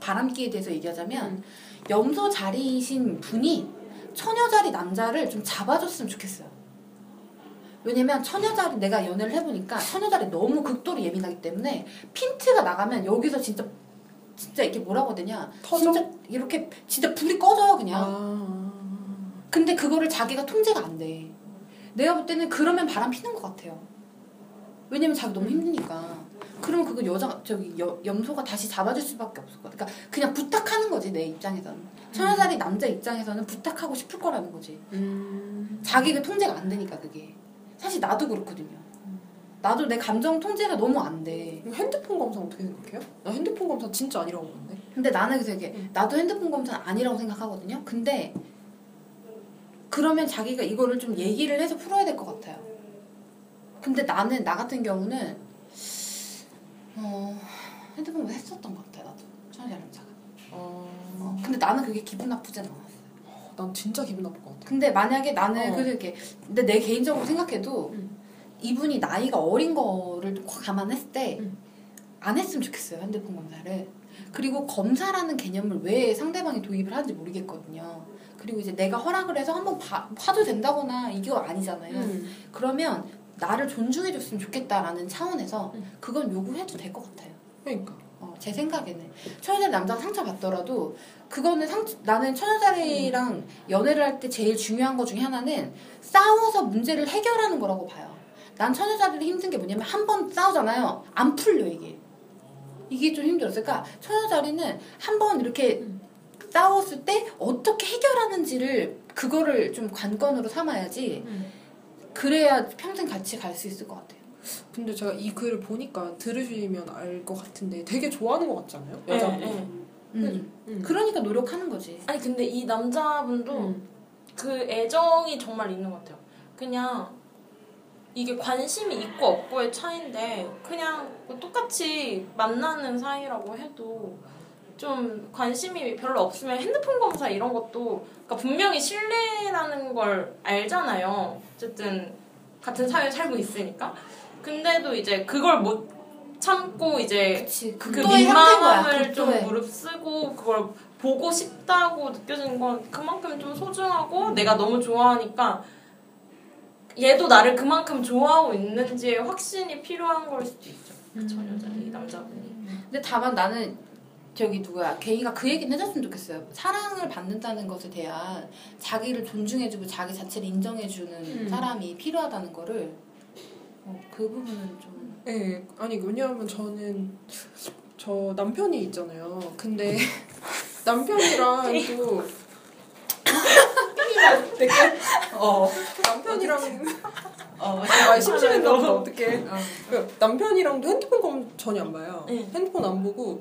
바람기에 대해서 얘기하자면 염소 자리이신 분이 처녀 자리 남자를 좀 잡아줬으면 좋겠어요. 왜냐면 처녀자리 내가 연애를 해보니까 처녀자리 너무 극도로 예민하기 때문에 핀트가 나가면 여기서 진짜 진짜 이렇게 뭐라고 되냐 터져? 진짜 이렇게 진짜 불이 꺼져요 그냥 아. 근데 그거를 자기가 통제가 안 돼. 내가 볼 때는 그러면 바람 피는 것 같아요. 왜냐면 자기 너무 힘드니까. 그러면 그거 여자 저기 여, 염소가 다시 잡아줄 수밖에 없을 것 같아. 그러니까 그냥 부탁하는 거지 내 입장에서는. 천여자리 남자 입장에서는 부탁하고 싶을 거라는 거지. 음. 자기가 통제가 안 되니까 그게. 사실 나도 그렇거든요. 나도 내 감정 통제가 너무 안 돼. 핸드폰 검사 어떻게 생각해요? 나 핸드폰 검사 진짜 아니라고 보는데. 근데 나는 그래서 이게 응. 나도 핸드폰 검사는 아니라고 생각하거든요. 근데 그러면 자기가 이거를 좀 얘기를 해서 풀어야 될 것 같아요. 근데 나는 나 같은 경우는 어, 핸드폰 했었던 것 같아 나도 천연자 남자가. 어, 어, 근데 나는 그게 기분 나쁘진 않았어. 난 진짜 기분 나쁠 것 같아. 근데 만약에 나는 어. 그래서 이렇게 근데 내 개인적으로 생각해도 음. 이분이 나이가 어린 거를 감안했을 때안 음. 했으면 좋겠어요 핸드폰 검사를 그리고 검사라는 개념을 왜 상대방이 도입을 하는지 모르겠거든요 그리고 이제 내가 허락을 해서 한번 봐, 봐도 된다거나 이게 아니잖아요 음. 그러면 나를 존중해줬으면 좋겠다라는 차원에서 음. 그건 요구해도 될 것 같아요 그러니까. 어, 제 생각에는 천여자리 남자가 상처 받더라도 그거는 상 나는 천여자리랑 연애를 할 때 제일 중요한 것 중에 하나는 싸워서 문제를 해결하는 거라고 봐요. 난 천여자리를 힘든 게 뭐냐면 한 번 싸우잖아요. 안 풀려 이게. 이게 좀 힘들었어요. 그러니까 천여자리는 한 번 이렇게 음. 싸웠을 때 어떻게 해결하는지를 그거를 좀 관건으로 삼아야지 음. 그래야 평생 같이 갈 수 있을 것 같아요. 근데 제가 이 글을 보니까 들으시면 알 것 같은데 되게 좋아하는 것 같지 않아요? 네, 여자분이. 네. 음. 음. 그러니까 노력하는 거지. 아니 근데 이 남자분도 음. 그 애정이 정말 있는 것 같아요. 그냥 이게 관심이 있고 없고의 차이인데 그냥 뭐 똑같이 만나는 사이라고 해도 좀 관심이 별로 없으면 핸드폰 검사 이런 것도 그러니까 분명히 신뢰라는 걸 알잖아요. 어쨌든 같은 사회에 살고 있으니까. 근데도 이제 그걸 못 참고 이제 그치. 그. 민망함을 좀. 무릅쓰고 그걸 보고 싶다고 느껴지는 건 그만큼 좀 소중하고 내가 너무 좋아하니까 얘도 나를 그만큼 좋아하고 있는지의 확신이 필요한 걸 수도 있죠. 그 전여자이 남자분이. 근데 다만 나는 저기 누구야 개이가 그 얘기는 해줬으면 좋겠어요. 사랑을 받는다는 것에 대한 자기를 존중해주고 자기 자체를 인정해주는 음. 사람이 필요하다는 거를 어, 그 부분은 좀 네, 아니 왜냐하면 저는 저 남편이 있잖아요. 근데 남편이랑 또 어. 남편이랑 어. 아 심심했나 보다 어떡해. 어. 그 남편이랑도 핸드폰 검 전혀 안 봐요. 네. 핸드폰 안 보고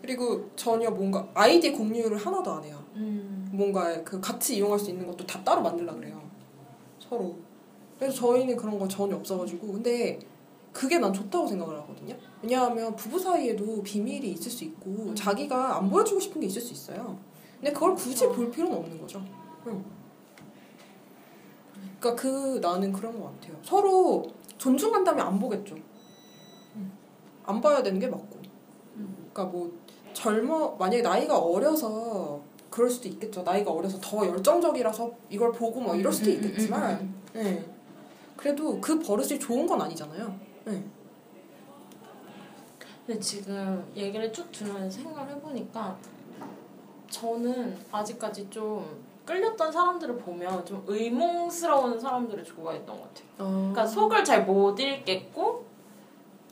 그리고 전혀 뭔가 아이디 공유를 하나도 안 해요. 음. 뭔가 그 같이 이용할 수 있는 것도 다 따로 만들라 그래요. 서로. 그래서 저희는 그런 거 전혀 없어가지고 근데 그게 난 좋다고 생각을 하거든요. 왜냐하면 부부 사이에도 비밀이 있을 수 있고 자기가 안 보여주고 싶은 게 있을 수 있어요. 근데 그걸 굳이 볼 필요는 없는 거죠. 응. 그러니까 그 나는 그런 것 같아요. 서로 존중한다면 안 보겠죠. 응. 안 봐야 되는 게 맞고. 그러니까 뭐 젊어 만약에 나이가 어려서 그럴 수도 있겠죠. 나이가 어려서 더 열정적이라서 이걸 보고 뭐 이럴 수도 음, 음, 음, 음, 있겠지만, 네. 그래도 그 버릇이 좋은 건 아니잖아요. 네. 근데 지금 얘기를 쭉 들으면서 생각을 해보니까 저는 아직까지 좀 끌렸던 사람들을 보면 좀 의몽스러운 사람들을 좋아했던 것 같아요. 그러니까 속을 잘 못 읽겠고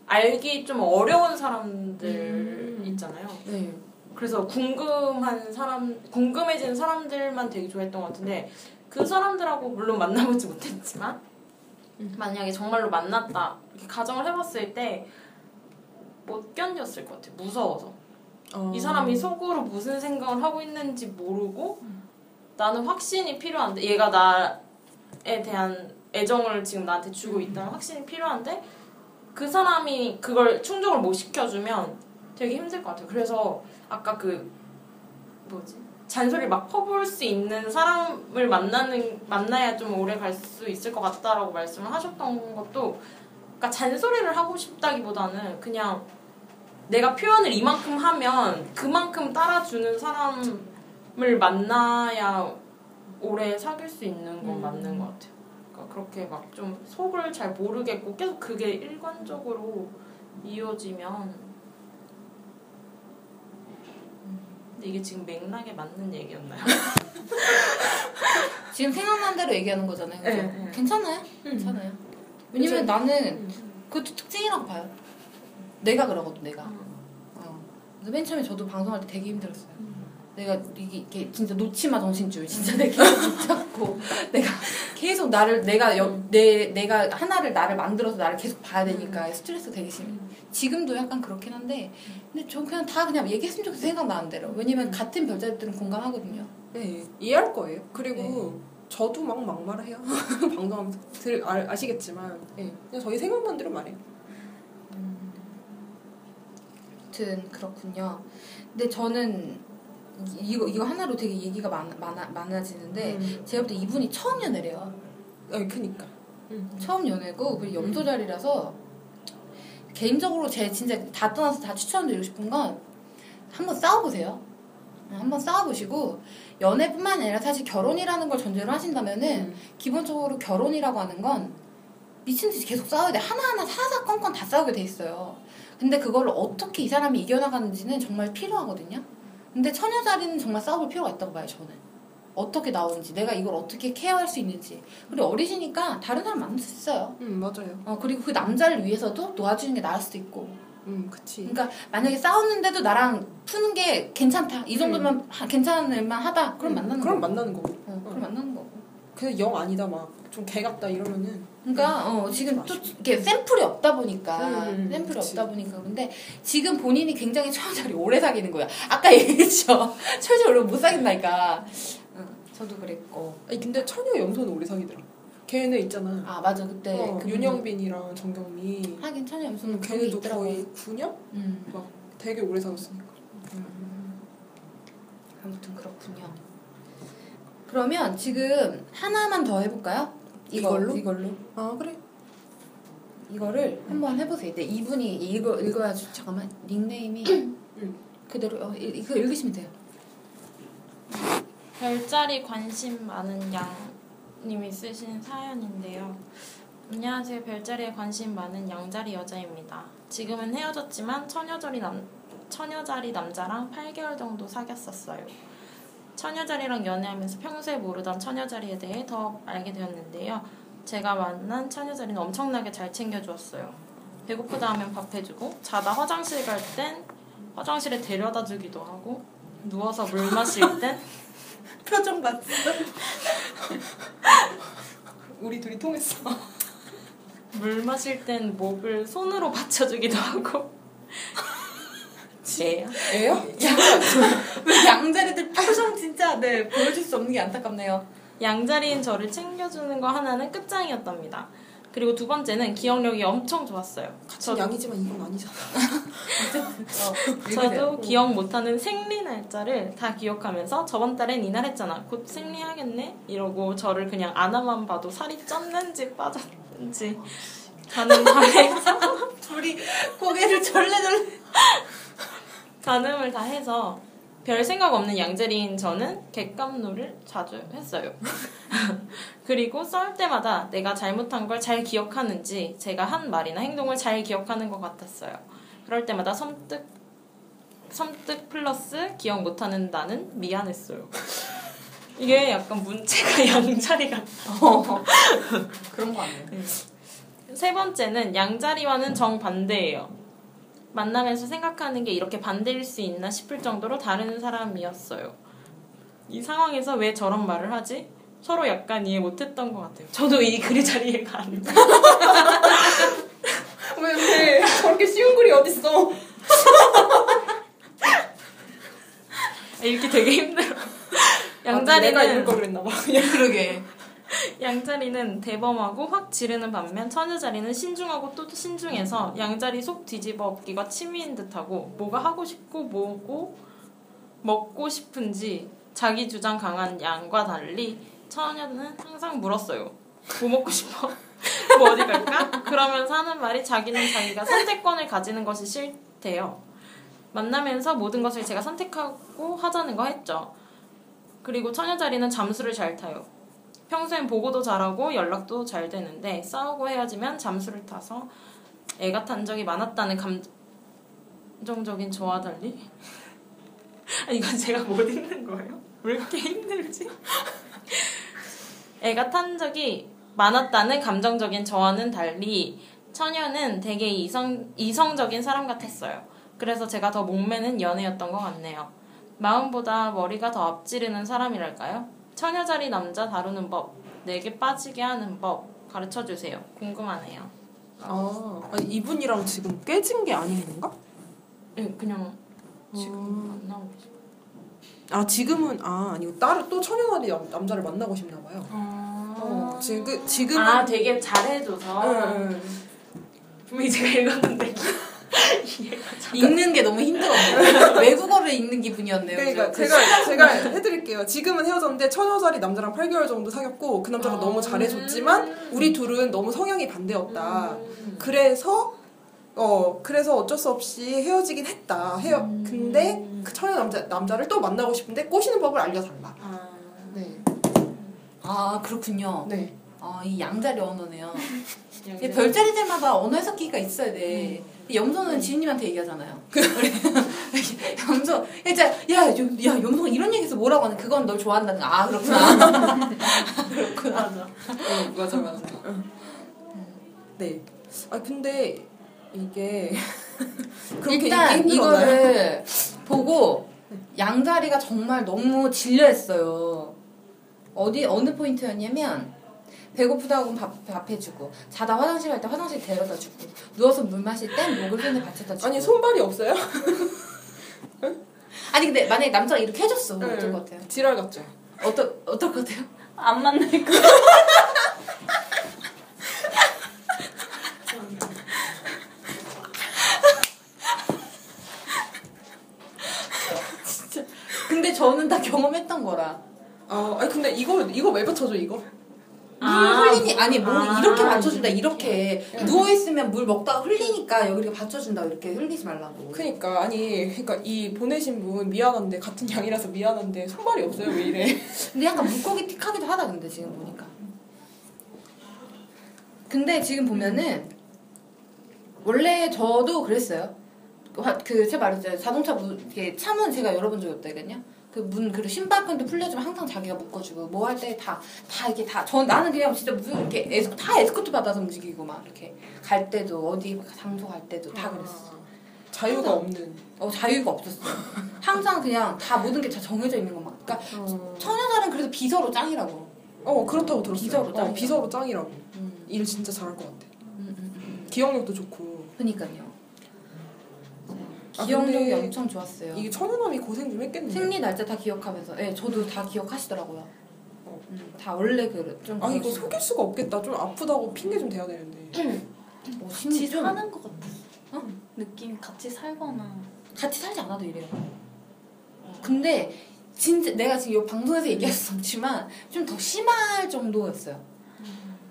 알기 좀 어려운 사람들 음. 있잖아요. 네. 그래서 궁금한 사람, 궁금해지는 사람들만 되게 좋아했던 것 같은데 그 사람들하고 물론 만나보지 못했지만 음. 만약에 정말로 만났다 이렇게 가정을 해봤을 때 못 견뎠을 것 같아요. 무서워서. 어. 이 사람이 속으로 무슨 생각을 하고 있는지 모르고 나는 확신이 필요한데 얘가 나에 대한 애정을 지금 나한테 주고 있다는 확신이 필요한데 그 사람이 그걸 충족을 못 시켜주면 되게 힘들 것 같아요. 그래서 아까 그 뭐지 잔소리 막 퍼볼 수 있는 사람을 만나는 만나야 좀 오래 갈 수 있을 것 같다라고 말씀을 하셨던 것도 그러니까 잔소리를 하고 싶다기보다는 그냥 내가 표현을 이만큼 하면 그만큼 따라주는 사람을 만나야 오래 사귈 수 있는 건 음. 맞는 것 같아요. 그러니까 그렇게 막 좀 속을 잘 모르겠고 계속 그게 일관적으로 이어지면 근데 이게 지금 맥락에 맞는 얘기였나요? 지금 생각난 대로 얘기하는 거잖아요. 그죠? 네, 네. 괜찮아요. 괜찮아요. 왜냐면 그죠? 나는 그것도 특징이라고 봐요. 내가 그러거든 내가. 어. 그래서 맨 처음에 저도 방송할 때 되게 힘들었어요. 내가 이게, 진짜 놓치마 정신줄 진짜 내가 계속 붙잡고 내가 계속 나를 내가 여, 내 내가 하나를 나를 만들어서 나를 계속 봐야 되니까 스트레스 되게 심해. 지금도 약간 그렇긴 한데 근데 전 그냥 다 그냥 얘기했으면 좋겠어 생각나는 대로. 왜냐면 같은 별자리들은 공감하거든요. 네, 이해할 거예요. 그리고 저도 막 막말을 해요. 방송하면서 들 아, 아시겠지만 예. 그냥 저희 생각만 대로 말해요. 아무튼 그렇군요. 근데 저는 이- 이거 이거 하나로 되게 얘기가 많, 많아, 많아지는데 음. 제가 볼 때 이분이 처음 연애래요. 아, 그니까. 음. 처음 연애고 그리고 염소자리라서 개인적으로 제 진짜 다 떠나서 다 추천드리고 싶은 건 한번 싸워보세요. 어, 한번 싸워보시고 연애뿐만 아니라 사실 결혼이라는 걸 전제로 하신다면은 음. 기본적으로 결혼이라고 하는 건 미친 듯이 계속 싸워야 돼. 하나하나 사사건건 다 싸우게 돼 있어요. 근데 그걸 어떻게 이 사람이 이겨나가는지는 정말 필요하거든요. 근데 처녀자리는 정말 싸워볼 필요가 있다고 봐요, 저는. 어떻게 나오는지, 내가 이걸 어떻게 케어할 수 있는지. 그리고 어리시니까 다른 사람 만날 수 있어요. 음 맞아요. 어, 그리고 그 남자를 위해서도 도와주는 게 나을 수도 있고. 음 그치. 그러니까 만약에 싸웠는데도 나랑 푸는 게 괜찮다. 이 정도면 하- 괜찮을 만 하다. 그럼 만나는 그럼 거고. 만나는 거고. 어, 그럼 만나는 거고. 그냥 영 아니다 막 좀 개 같다 이러면은 그러니까 어, 지금 또 이게 샘플이 없다 보니까 음, 샘플이 그치. 없다 보니까 근데 지금 본인이 굉장히 처자리 오래 사귀는 거야. 아까 얘기했죠. 처자리 오래 못 사귄다니까. 응, 저도 그랬고. 아니 근데 처녀 염소는 오래 사귀더라. 걔네 있잖아. 아 맞아 그때 어, 그 윤영빈이랑 정경미. 하긴 음, 그런 게 걔네도. 거의 9년? 음, 되게 오래 사귀었으니까. 음. 아무튼 그렇군요. 그러면 지금 하나만 더 해볼까요? 이거, 이걸로? 이걸로. 아 그래. 이거를 한번 해보세요. 근데 이분이 읽어 읽어야지 잠깐만 닉네임이 음. 그대로 어, 이- 이거 읽으시면 돼요. 별자리 관심 많은 양님이 쓰신 사연인데요. 안녕하세요. 별자리에 관심 많은 양자리 여자입니다. 지금은 헤어졌지만 처녀자리 남 처녀자리 남자랑 8개월 정도 사귀었었어요. 처녀자리랑 연애하면서 평소에 모르던 처녀자리에 대해 더 알게 되었는데요. 제가 만난 처녀자리는 엄청나게 잘 챙겨주었어요. 배고프다 하면 밥 해주고 자다 화장실 갈 땐 화장실에 데려다 주기도 하고 누워서 물 마실 땐 표정 봤어. 우리 둘이 통했어. 물 마실 땐 목을 손으로 받쳐주기도 하고 네. 애요? 왜 양자리들 표정 진짜 네 보여줄 수 없는 게 안타깝네요. 양자리인 저를 챙겨주는 거 하나는 끝장이었답니다. 그리고 두 번째는 기억력이 엄청 좋았어요. 같은 양이지만 이건 아니잖아. 어, 저도 기억 못하는 생리 날짜를 다 기억하면서 저번 달엔 이날 했잖아. 곧 생리하겠네? 이러고 저를 그냥 안아만 봐도 살이 쪘는지 빠졌는지 가는 밤에서 둘이 고개를 절레절레. 가늠을 다 해서 별 생각 없는 양재리인 저는 객감놀을 자주 했어요. 그리고 싸울 때마다 내가 잘못한 걸 잘 기억하는지 제가 한 말이나 행동을 잘 기억하는 것 같았어요. 그럴 때마다 섬뜩 섬뜩 플러스 기억 못하는 나는 미안했어요. 이게 약간 문체가 양자리 같아. 그런 거 아니에요? 세 번째는 양자리와는 정반대예요. 만나면서 생각하는 게 이렇게 반대일 수 있나 싶을 정도로 다른 사람이었어요. 이 상황에서 왜 저런 말을 하지? 서로 약간 이해 못했던 것 같아요. 저도 이 글이 잘 이해가 안 돼. 왜, 왜 저렇게 쉬운 글이 어딨어? 읽기 되게 힘들어. 아, 내가 읽을 양자리는 걸 그랬나봐. 그러게. 양자리는 대범하고 확 지르는 반면 처녀자리는 신중하고 또 신중해서 양자리 속 뒤집어 엎기가 취미인 듯하고 뭐가 하고 싶고 뭐고 먹고 싶은지 자기 주장 강한 양과 달리 처녀는 항상 물었어요. 뭐 먹고 싶어? 뭐 어디 갈까? 그러면서 하는 말이 자기는 자기가 선택권을 가지는 것이 싫대요. 만나면서 모든 것을 제가 선택하고 하자는 거 했죠. 그리고 처녀 자리는 잠수를 잘 타요. 평소엔 보고도 잘하고 연락도 잘 되는데 싸우고 헤어지면 잠수를 타서 애가 탄 적이 많았다는 감정적인 저와 달리 아, 이건 제가 못 읽는 거예요? 왜 이렇게 힘들지? 애가 탄 적이 많았다는 감정적인 저와는 달리 처녀는 되게 이성, 이성적인 사람 같았어요. 그래서 제가 더 목매는 연애였던 것 같네요. 마음보다 머리가 더 앞지르는 사람이랄까요? 처녀자리 남자 다루는 법, 내게 빠지게 하는 법 가르쳐 주세요. 궁금하네요. 아, 아니, 이분이랑 지금 깨진 게 아닌 건가? 네, 그냥 지금 음. 안 나오고 계시 아 지금은 아 아니고 따로 또 남- 남자를 만나고 싶나 봐요. 어, 지금 그- 지금은 아 되게 잘해줘서 응, 응. 분명히 제가 읽었는데 읽는 게 너무 힘들었네요. 외국어를 읽는 기분이었네요. 그러니까 그죠? 제가 제가 해드릴게요. 지금은 헤어졌는데 천여살이 남자랑 8개월 정도 사귀었고 그 남자가 아. 너무 잘해줬지만 우리 둘은 너무 성향이 반대였다. 음. 그래서 어 그래서 어쩔 수 없이 헤어지긴 했다. 헤어 음. 근데 그 천여 남자 남자를 또 만나고 싶은데 꼬시는 법을 알려달라. 아, 네. 아 그렇군요. 네. 아이 양자리 언어네요. 이게 별자리들마다 언어 해석기가 있어야 돼. 염소는 지인님한테 얘기하잖아요. 염소, 진짜 야, 요- 야 염소가 이런 얘기해서 뭐라고 하는? 그건 널 좋아한다는 거. 아 그렇구나. 그렇구나. 맞아. 응, 맞아 맞아. 응. 네. 아 근데 이게 그렇게 일단? 이거를 보고 양자리가 정말 너무 질려했어요. 어디 어느 포인트였냐면 배고프다고 하면 밥, 밥 해주고 자다 화장실 갈 때 화장실 데려다 주고 누워서 물 마실 땐 목을 손에 받쳐다주고 아니 손발이 없어요? 아니 근데 만약에 남자가 이렇게 해줬어 네. 어떨 것 같아요? 지랄 같죠. 어떨 어떨 것 같아요? 안 만날 거. 근데 저는 다 경험했던 거라 아, 아니 근데 이거 이거 왜 붙여줘 이거? 물 아, 흘리니 아니 뭐 아, 이렇게 받쳐준다 이렇게 이렇게. 누워 있으면 물 먹다가 흘리니까 여기를 받쳐준다 이렇게 흘리지 말라고. 그니까 아니 그니까 이 보내신 분 미안한데 같은 양이라서 미안한데 손발이 없어요 왜 이래? 근데 약간 물고기 틱하기도 하다 근데 지금 보니까. 근데 지금 보면은 원래 저도 그랬어요. 화- 그 제가 말했잖아요. 자동차 문 이렇게 차문 제가 열어본 적이 없다거든요. 그 문 그리고 신발끈도 풀려주면 항상 자기가 묶어주고 뭐 할 때 다 다 이게 다 전 나는 그냥 진짜 무슨 이렇게 에스, 다 에스코트 받아서 움직이고 막 이렇게 갈 때도 어디 장소 갈 때도 다 그랬어. 자유가 항상. 없는. 어 자유가 없었어. 항상 그냥 다 모든 게 다 정해져 있는 것만. 그러니까 처녀자는 그래도 비서로 짱이라고. 어 그렇다고 들었어요. 비서로 어, 짱이다. 비서로 짱이라고. 음, 일 진짜 잘할 것 같아. 음, 음, 음. 기억력도 좋고. 그니까요. 아, 기억력이 근데 엄청 좋았어요. 이게 천연함이 고생 좀 했겠네. 생리 날짜 다 기억하면서, 예, 저도 다 기억하시더라고요. 어. 음, 다 원래 그좀 아 이거 속일 수가 없겠다. 좀 아프다고 핑계 좀 대야 되는데. 뭐 같이 좀 사는 것 같아. 어? 느낌이 같이 살거나. 같이 살지 않아도 이래요. 근데 진짜 내가 지금 이 방송에서 얘기할 수 없지만 좀 더 심할 정도였어요.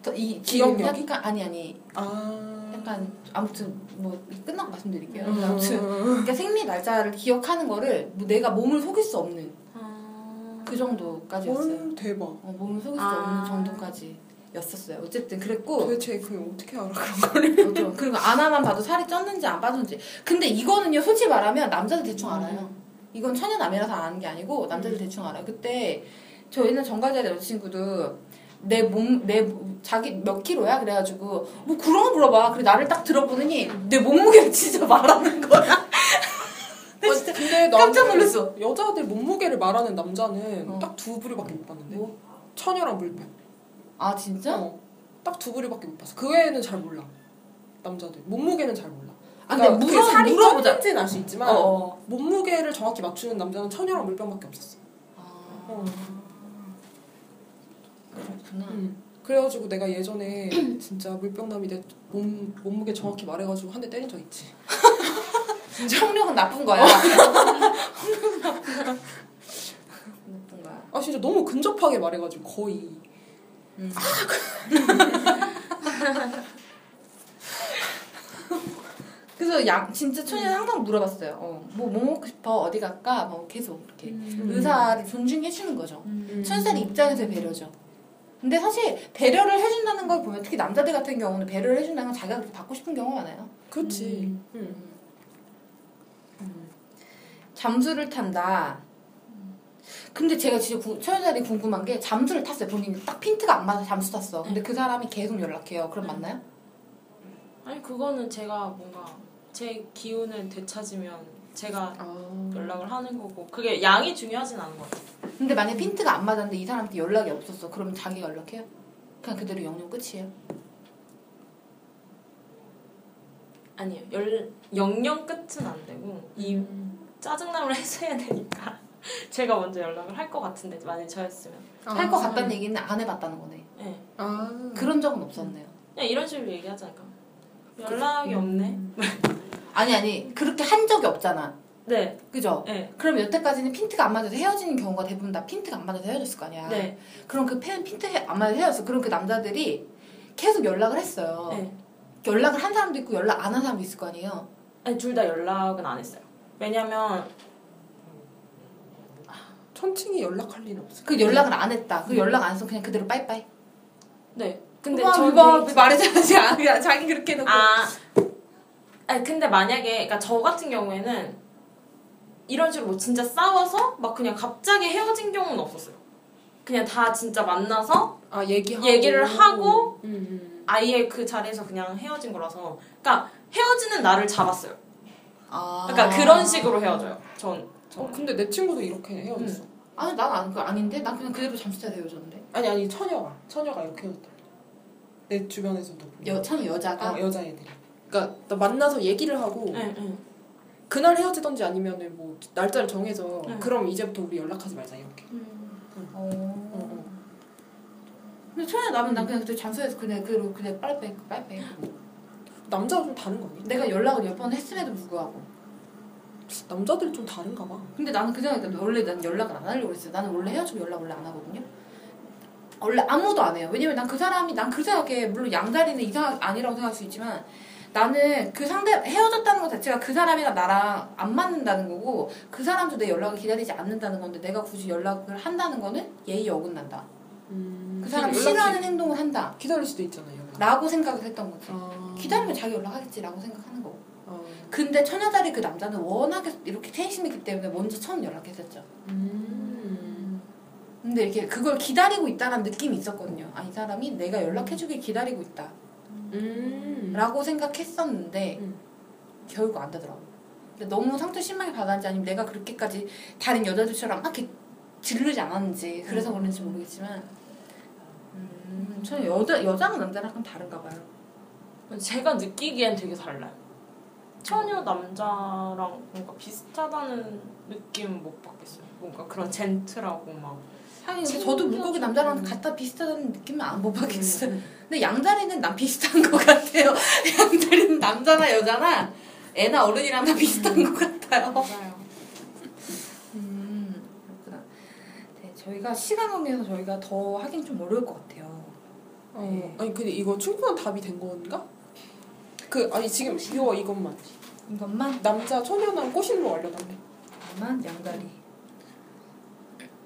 더이 기억력이? 약간 아니 아니 아. 약간 아무튼 뭐 끝나고 말씀드릴게요. 음. 아무튼 그러니까 생리 날짜를 기억하는 거를 뭐 내가 몸을 속일 수 없는 아... 그 정도까지였어요. 헐 대박. 어, 몸을 속일 수 아. 없는 정도까지 였었어요. 어쨌든 그랬고 도대체 그냥 어떻게 알아 그런 거를? 그렇죠. 그리고 아나만 봐도 살이 쪘는지 안 빠졌는지. 근데 이거는요, 솔직히 말하면 남자들 대충 알아요. 이건 천연남이라서 아는 게 아니고 남자들 대충 알아요. 그때 저 옛날 정갈자리 여자친구도 내 몸, 내 몸- 자기 몇 킬로야? 그래가지고 뭐 그런 거 물어봐. 그래 나를 딱 들어보더니 내 몸무게를 진짜 말하는 거야. 어, 근데 나는 깜짝 놀랐어. 여자들 몸무게를 말하는 남자는 어. 딱두 부류밖에 못 봤는데. 뭐? 처녀랑 물병. 아 진짜? 어. 딱두 부류밖에 못 봤어. 그 외에는 잘 몰라. 남자들 몸무게는 잘 몰라. 아 근데 그러니까 물어 그 살이 물어보자. 쪘는지는 알수 있지만 어. 어. 몸무게를 정확히 맞추는 남자는 처녀랑 물병밖에 없었어. 아, 어. 그렇구나. 음. 그래가지고 내가 예전에 진짜 물병남이 내 몸, 몸무게 정확히 말해가지고 한 대 때린 적 있지. 청력은 나쁜 거야. 청력은 나쁜 거야. 나쁜 거야. 아 진짜 너무 근접하게 말해가지고 거의. 음. 그래서 양 진짜 천이는 항상 물어봤어요. 어, 뭐, 뭐 먹고 싶어? 어디 갈까? 뭐 계속 이렇게 음. 의사를 존중해 주는 거죠. 음. 천살이 입장에서의 배려죠. 근데 사실 배려를 해준다는 걸 보면 특히 남자들 같은 경우는 배려를 해준다는 건 자기가 그렇게 받고 싶은 경우가 많아요. 그렇지. 음. 음. 음. 잠수를 탄다. 근데 제가 진짜 구, 천연살이 궁금한 게 잠수를 탔어요. 본인이 딱 핀트가 안 맞아 잠수 탔어. 근데 그 사람이 계속 연락해요. 그럼 맞나요? 아니 그거는 제가 뭔가 제 기운을 되찾으면 제가 아. 연락을 하는 거고 그게 양이 중요하진 않은 것 같아요. 근데 만약에 핀트가 안 맞았는데 이 사람한테 연락이 없었어. 그러면 자기가 연락해요? 그냥 그대로 영영 끝이에요. 아니요 열 영영 끝은 안 되고 이 짜증남을 해소해야 되니까 제가 먼저 연락을 할 것 같은데 만약 저였으면 할것 같다는 얘기는 안 해봤다는 거네. 네. 아 그런 적은 없었네요. 그냥 이런 식으로 얘기하자니까 연락이 없네 아니 아니 그렇게 한 적이 없잖아. 네 그죠? 네. 그럼 여태까지는 핀트가 안 맞아서 헤어지는 경우가 대부분 다 핀트가 안 맞아서 헤어졌을 거 아니야. 네. 그럼 그 팬, 핀트 헤- 안 맞아서 헤어졌어. 그럼 그 남자들이 계속 연락을 했어요. 네. 연락을 한 사람도 있고 연락 안 한 사람도 있을 거 아니에요. 아니 둘 다 연락은 안 했어요 왜냐면 천칭이 연락할 리는 없어. 그 연락을 안 했다. 그 연락 안 해서 그냥 그대로 빠이빠이. 네 근데 이거 말해줘야지. 아, 자기 그렇게 해놓고. 아 아니 근데 만약에 그러니까 저 같은 경우에는 이런 식으로 뭐 진짜 싸워서 막 그냥 갑자기 헤어진 경우는 없었어요 그냥 다 진짜 만나서 아 얘기하고 얘기를 하고 음, 음. 아예 그 자리에서 그냥 헤어진 거라서 그러니까 헤어지는 날을 잡았어요 아. 그러니까 그런 식으로 헤어져요 전어 근데 내 친구도 이렇게 헤어졌어. 아니 난 안, 그 아닌데? 난 그냥 그대로 잠수 타서 헤어졌는데. 아니 아니 처녀가 처녀가 이렇게 헤어졌다. 내 주변에서도 보면. 여, 참 여자가. 아 여자 애들이. 그러니까 나 만나서 얘기를 하고 네, 네. 그날 헤어지던지 아니면은 뭐 날짜를 정해서 응. 그럼 이제부터 우리 연락하지 말자 이렇게. 어. 어, 어. 근데 처음에 나면 난 그냥 그때 잠수해서 그냥 그대로 그냥 빨리빨리 빨리빨리. 남자가 좀 다른 거 아니야? 내가 연락을 몇 번 했음에도 불구하고. 남자들 좀 다른가 봐. 근데 나는 그 생각에 원래 난 연락을 안 하려고 했어요. 나는 원래 헤어지면 연락 원래 안 하거든요. 원래 아무도 안 해요. 왜냐면 난 그 사람이 난 그 생각에 물론 양다리는 이상 아니라고 생각할 수 있지만 나는 그 상대 헤어졌다는 것 자체가 그 사람이랑 나랑 안 맞는다는 거고 그 사람도 내 연락을 기다리지 않는다는 건데 내가 굳이 연락을 한다는 거는 예의 어긋난다. 음, 그 사람 싫어하는 행동을 한다. 기다릴 수도 있잖아요. 연락. 라고 생각을 했던 거지. 아, 기다리면 자기 연락하겠지라고 생각하는 거고. 어. 근데 처녀다리 그 남자는 워낙에 이렇게 텐심이기 때문에 먼저 처음 연락했었죠. 음. 근데 이렇게 그걸 기다리고 있다는 느낌이 있었거든요. 아, 이 사람이 내가 연락해주길 기다리고 있다. 음. 라고 생각했었는데, 음. 결국 안 되더라고. 근데 너무 상처 심하게 받았는지 아니면 내가 그렇게까지 다른 여자들처럼 막 이렇게 지르지 않았는지, 그래서 그런지 모르겠지만, 음, 저는 여자, 여자랑 남자랑 좀 다른가 봐요. 제가 느끼기엔 되게 달라요. 처녀 남자랑 뭔가 비슷하다는 느낌 못 받겠어요. 뭔가 그런 젠틀하고 막. 하긴 저도 물고기 남자랑 음. 갖다 비슷하다는 느낌은 안 못 받겠어요. 음. 근데 양다리는 난 비슷한 것 같아요. 양다리는 남자나 여자나 애나 어른이랑 다 비슷한 것 같아요. 맞아요. 음, 그렇구나. 네, 저희가 시간 관계에서 저희가 더 하긴 좀 어려울 것 같아요. 어, 네. 아니 근데 이거 충분한 답이 된 건가? 그 아니 지금 이거 이것만 이것만 남자 처녀남 꼬실로 알려달래. 이것만 양다리.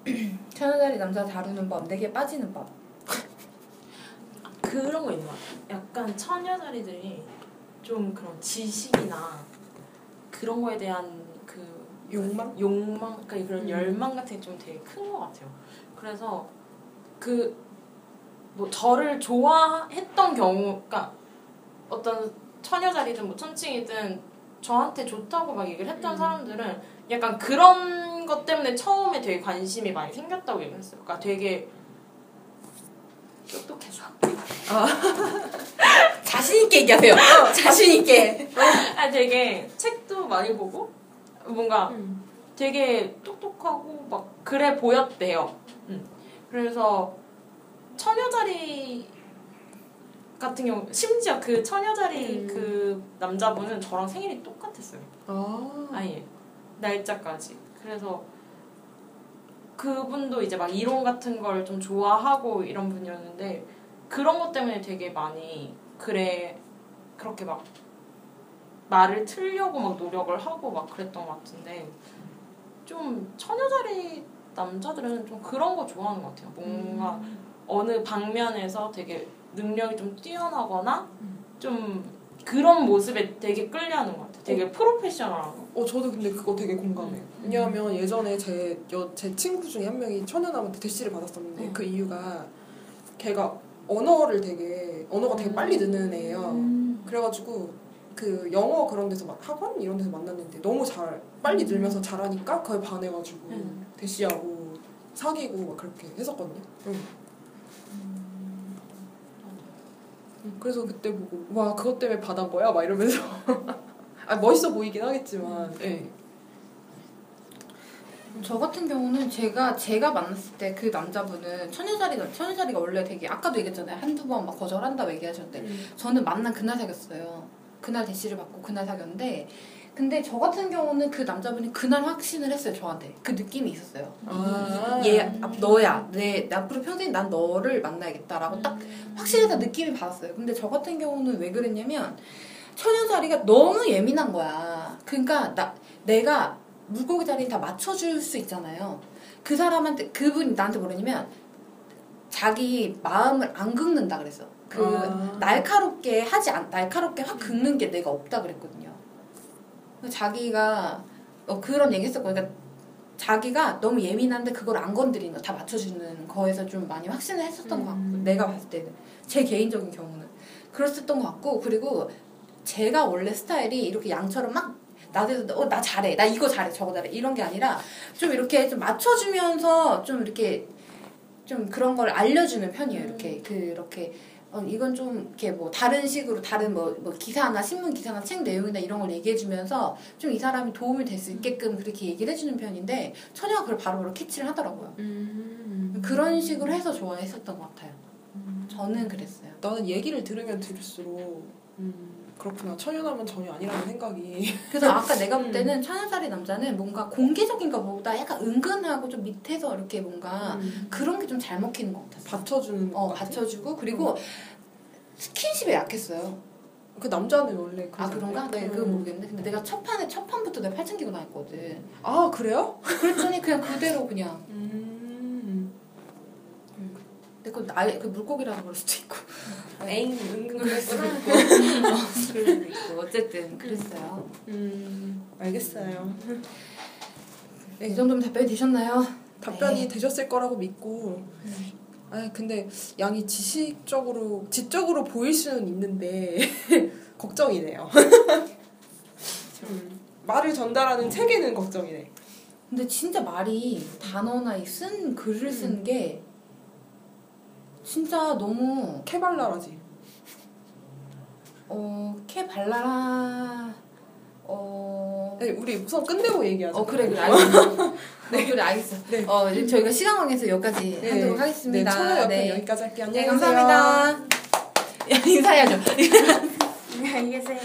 천연다리 남자 다루는 법, 내게 빠지는 법. 그런 거 있는 것 같아요. 약간 처녀자리들이 좀 그런 지식이나 그런 거에 대한 그 욕망? 욕망, 그러니까 그런 음. 열망 같은 게 좀 되게 큰 것 같아요. 그래서 그 뭐 저를 좋아했던 경우, 그러니까 어떤 처녀자리든 뭐 천칭이든 저한테 좋다고 막 얘기를 했던 음. 사람들은 약간 그런 것 때문에 처음에 되게 관심이 많이 생겼다고 얘기를 했어요. 그러니까 되게 똑똑해서. 자신 있게 얘기하세요. 자신 있게. 아 되게 책도 많이 보고 뭔가 음. 되게 똑똑하고 막 그래 보였대요. 음. 그래서 처녀자리 같은 경우 심지어 그 처녀자리 음. 그 남자분은 저랑 생일이 똑같았어요. 아. 아예 날짜까지. 그래서 그분도 이제 막 이론 같은 걸 좀 좋아하고 이런 분이었는데 그런 것 때문에 되게 많이 그래 그렇게 막 말을 틀려고 막 노력을 하고 막 그랬던 것 같은데 좀 처녀자리 남자들은 좀 그런 거 좋아하는 것 같아요. 뭔가 어느 방면에서 되게 능력이 좀 뛰어나거나 음. 좀 그런 모습에 되게 끌려하는 것 같아요. 되게 프로페셔널한 거. 어 저도 근데 그거 되게 공감해요. 음. 왜냐하면 예전에 제, 여, 제 친구 중에 한 명이 처녀남한테 대시를 받았었는데 음. 그 이유가 걔가 언어를 되게 언어가 되게 빨리 느는 애예요. 음. 그래가지고 그 영어 그런 데서 막 학원 이런 데서 만났는데 너무 잘 빨리 늘면서 잘하니까 그걸 반해가지고 음. 대시하고 사귀고 막 그렇게 했었거든요. 응. 응, 그래서 그때 보고 와 그것 때문에 받은 거야 막 이러면서 아 멋있어 보이긴 하겠지만 예. 저 같은 경우는 제가 제가 만났을 때 그 남자분은 천여자리가 천여자리가 원래 되게 아까도 얘기했잖아요 한두 번 막 거절한다고 얘기하셨는데 음. 저는 만난 그날 사귀었어요. 그날 대시를 받고 그날 사귀었는데 근데 저 같은 경우는 그 남자분이 그날 확신을 했어요 저한테 그 느낌이 있었어요. 아. 얘 아, 너야 내 앞으로 평생 난 너를 만나야겠다라고 딱 확실히 다 느낌이 받았어요. 근데 저 같은 경우는 왜 그랬냐면 천연자리가 너무 예민한 거야. 그러니까 나 내가 물고기 자리를 다 맞춰줄 수 있잖아요. 그 사람한테 그분이 나한테 뭐냐면 자기 마음을 안 긁는다 그랬어. 그 아. 날카롭게 하지 않 날카롭게 확 긁는 게 내가 없다 그랬거든요. 자기가 어, 그런 얘기 했었고 그러니까 자기가 너무 예민한데 그걸 안 건드리는 거 다 맞춰주는 거에서 좀 많이 확신을 했었던 것 같고 음. 내가 봤을 때는. 제 개인적인 경우는. 그랬었던 것 같고 그리고 제가 원래 스타일이 이렇게 양처럼 막 나대서 어, 나 잘해. 나 이거 잘해. 저거 잘해. 이런 게 아니라 좀 이렇게 좀 맞춰주면서 좀 이렇게 좀 그런 걸 알려주는 편이에요. 이렇게 그렇게 어, 이건 좀 이렇게 뭐 다른 식으로 다른 뭐, 뭐 기사나 신문 기사나 책 내용이나 이런 걸 얘기해주면서 좀 이 사람이 도움이 될 수 있게끔 그렇게 얘기를 해주는 편인데 처녀가 그걸 바로바로 캐치를 하더라고요. 음. 그런 식으로 해서 좋아했었던 것 같아요. 저는 그랬어요. 나는 얘기를 들으면 들을수록 음, 그렇구나 천연하면 전혀 아니라는 생각이 그래서 아까 내가 볼 음. 때는 천연살이 남자는 뭔가 공개적인 것보다 약간 은근하고 좀 밑에서 이렇게 뭔가 음, 그런 게 좀 잘 먹히는 것 같았어. 받쳐주는 어, 것 같아. 받쳐주고 그리고 스킨십에 약했어요. 그 남자는 원래 아 그러잖아요. 그런가? 네, 음. 그건 모르겠는데 근데 내가 첫 판에 첫 판부터 내가 팔짱 끼고 다녔거든. 아 그래요? 그랬더니 그냥 그대로 그냥 음. 근데 그 나이 그 물고기라서 그럴 수도 있고. 에잉 은근 그럴 수도 그럴 있고. 수도 있고 어쨌든 그랬어요. 음 알겠어요. 네, 이 정도면 답변이 되셨나요? 답변이 네. 되셨을 거라고 믿고. 아 근데 양이 지식적으로 지적으로 보일 수는 있는데 걱정이네요. 음, 말을 전달하는 체계는 걱정이네. 근데 진짜 말이 단어나 이 쓴 글을 쓴게 진짜 너무 케발랄하지. 어 캐발랄하 어. 네, 우리 우선 끝내고 얘기하자. 어 그래 그래 알겠어. 네 그래 알겠어. 네. 어 이제 저희가 시간 관계에서 여기까지 네. 하도록 네, 하겠습니다. 천여 옆에 네. 여기까지 할게요. 네 안녕히 계세요. 감사합니다. 야 인사해야죠. 안녕히 계세요.